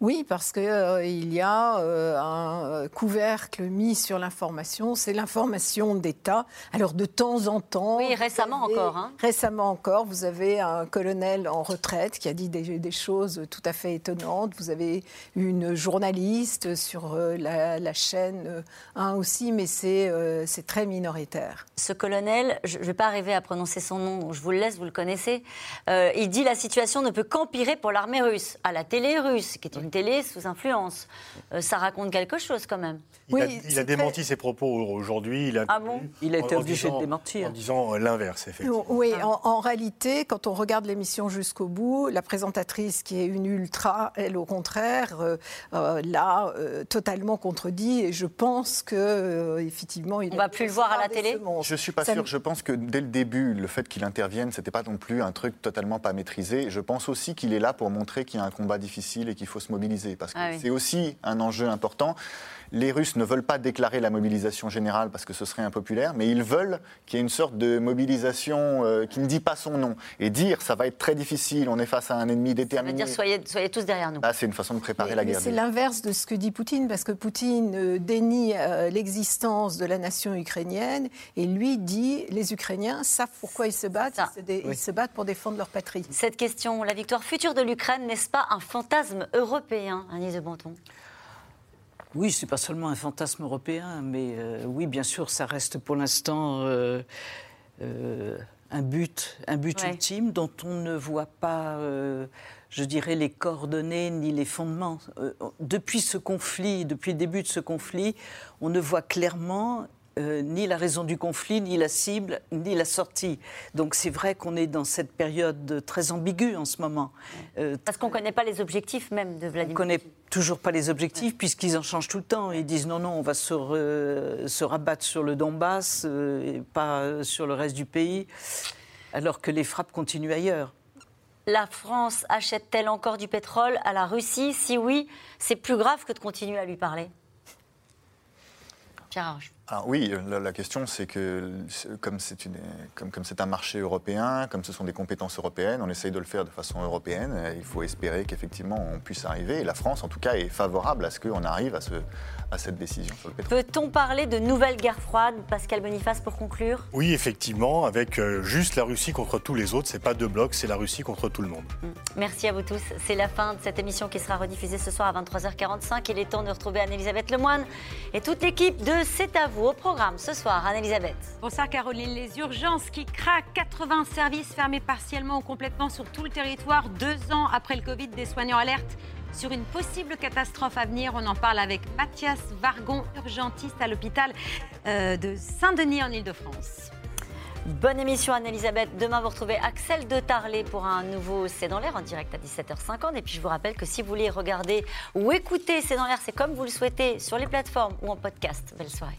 Oui, parce qu'il euh, y a euh, un euh, couvercle mis sur l'information, c'est l'information d'État. Alors de temps en temps... Oui, récemment encore. Hein. Récemment encore, vous avez un colonel en retraite qui a dit des, choses tout à fait étonnantes. Vous avez une journaliste sur la, chaîne 1 aussi, mais c'est très minoritaire. Ce colonel, je ne vais pas arriver à prononcer son nom, je vous le laisse, vous le connaissez, il dit la situation ne peut qu'empirer pour l'armée russe, à la télé russe, qui est une télé sous influence. Euh, ça raconte quelque chose quand même. Il, oui, a, il a, démenti ses propos aujourd'hui. Il a, ah bon il a été obligé de démentir. En disant euh, l'inverse, effectivement. Oui, ah. en, réalité, quand on regarde l'émission jusqu'au bout, la présentatrice qui est une ultra, elle au contraire, euh, l'a totalement contredit. Et je pense que effectivement, il on va plus le voir à la télé. Je suis pas sûr. Je pense que dès le début, le fait qu'il intervienne, c'était pas non plus un truc totalement pas maîtrisé. Je pense aussi qu'il est là pour montrer qu'il y a un combat difficile et qu'il faut se mobiliser mobiliser. Parce que ah c'est aussi un enjeu important. Les Russes ne veulent pas déclarer la mobilisation générale parce que ce serait impopulaire, mais ils veulent qu'il y ait une sorte de mobilisation euh, qui ne dit pas son nom. Et dire ça va être très difficile, on est face à un ennemi déterminé. Ça veut dire soyez, soyez tous derrière nous. Ah, c'est une façon de préparer la guerre. C'est l'inverse de ce que dit Poutine, parce que Poutine euh, dénie euh, l'existence de la nation ukrainienne et lui dit les Ukrainiens savent pourquoi ils se battent, ils se, battent pour défendre leur patrie. Cette question, la victoire future de l'Ukraine, n'est-ce pas un fantasme européen, Agnès de Banton oui, c'est pas seulement un fantasme européen, mais euh, oui, bien sûr, ça reste pour l'instant euh, euh, un but, un but ultime dont on ne voit pas, je dirais, les coordonnées ni les fondements. depuis ce conflit, depuis le début de ce conflit, on ne voit clairement euh, ni la raison du conflit, ni la cible, ni la sortie. Donc c'est vrai qu'on est dans cette période très ambiguë en ce moment. Euh, Parce qu'on ne connaît pas les objectifs même de Vladimir. On ne connaît toujours pas les objectifs puisqu'ils en changent tout le temps. Ils disent non, non, on va se, se rabattre sur le Donbass euh, et pas sur le reste du pays, alors que les frappes continuent ailleurs. La France achète-t-elle encore du pétrole à la Russie? Si oui, c'est plus grave que de continuer à lui parler. Pierre alors oui, la, question c'est que comme c'est comme, comme un marché européen, comme ce sont des compétences européennes, on essaye de le faire de façon européenne. Il faut espérer qu'effectivement on puisse arriver. Et la France, en tout cas, est favorable à ce qu'on arrive à, ce, à cette décision sur le pétrole. Peut-on parler de nouvelle guerre froide, Pascal Boniface, pour conclure? Oui, effectivement, avec euh, juste la Russie contre tous les autres. C'est pas deux blocs, c'est la Russie contre tout le monde. Mm. Merci à vous tous. C'est la fin de cette émission qui sera rediffusée ce soir à 23h45. Il est temps de retrouver Anne-Elisabeth Lemoine et toute l'équipe de C'est à vous au programme ce soir, Anne-Elisabeth. Bonsoir Caroline. Les urgences qui craquent, 80 services fermés partiellement ou complètement sur tout le territoire, deux ans après le Covid, des soignants alertent sur une possible catastrophe à venir. On en parle avec Mathias Vargon, urgentiste à l'hôpital euh, de Saint-Denis en Ile-de-France. Bonne émission Anne-Elisabeth. Demain, vous retrouvez Axel de Tarlet pour un nouveau C'est dans l'air en direct à 17h50. Et puis, je vous rappelle que si vous voulez regarder ou écouter C'est dans l'air, c'est comme vous le souhaitez sur les plateformes ou en podcast. Belle soirée.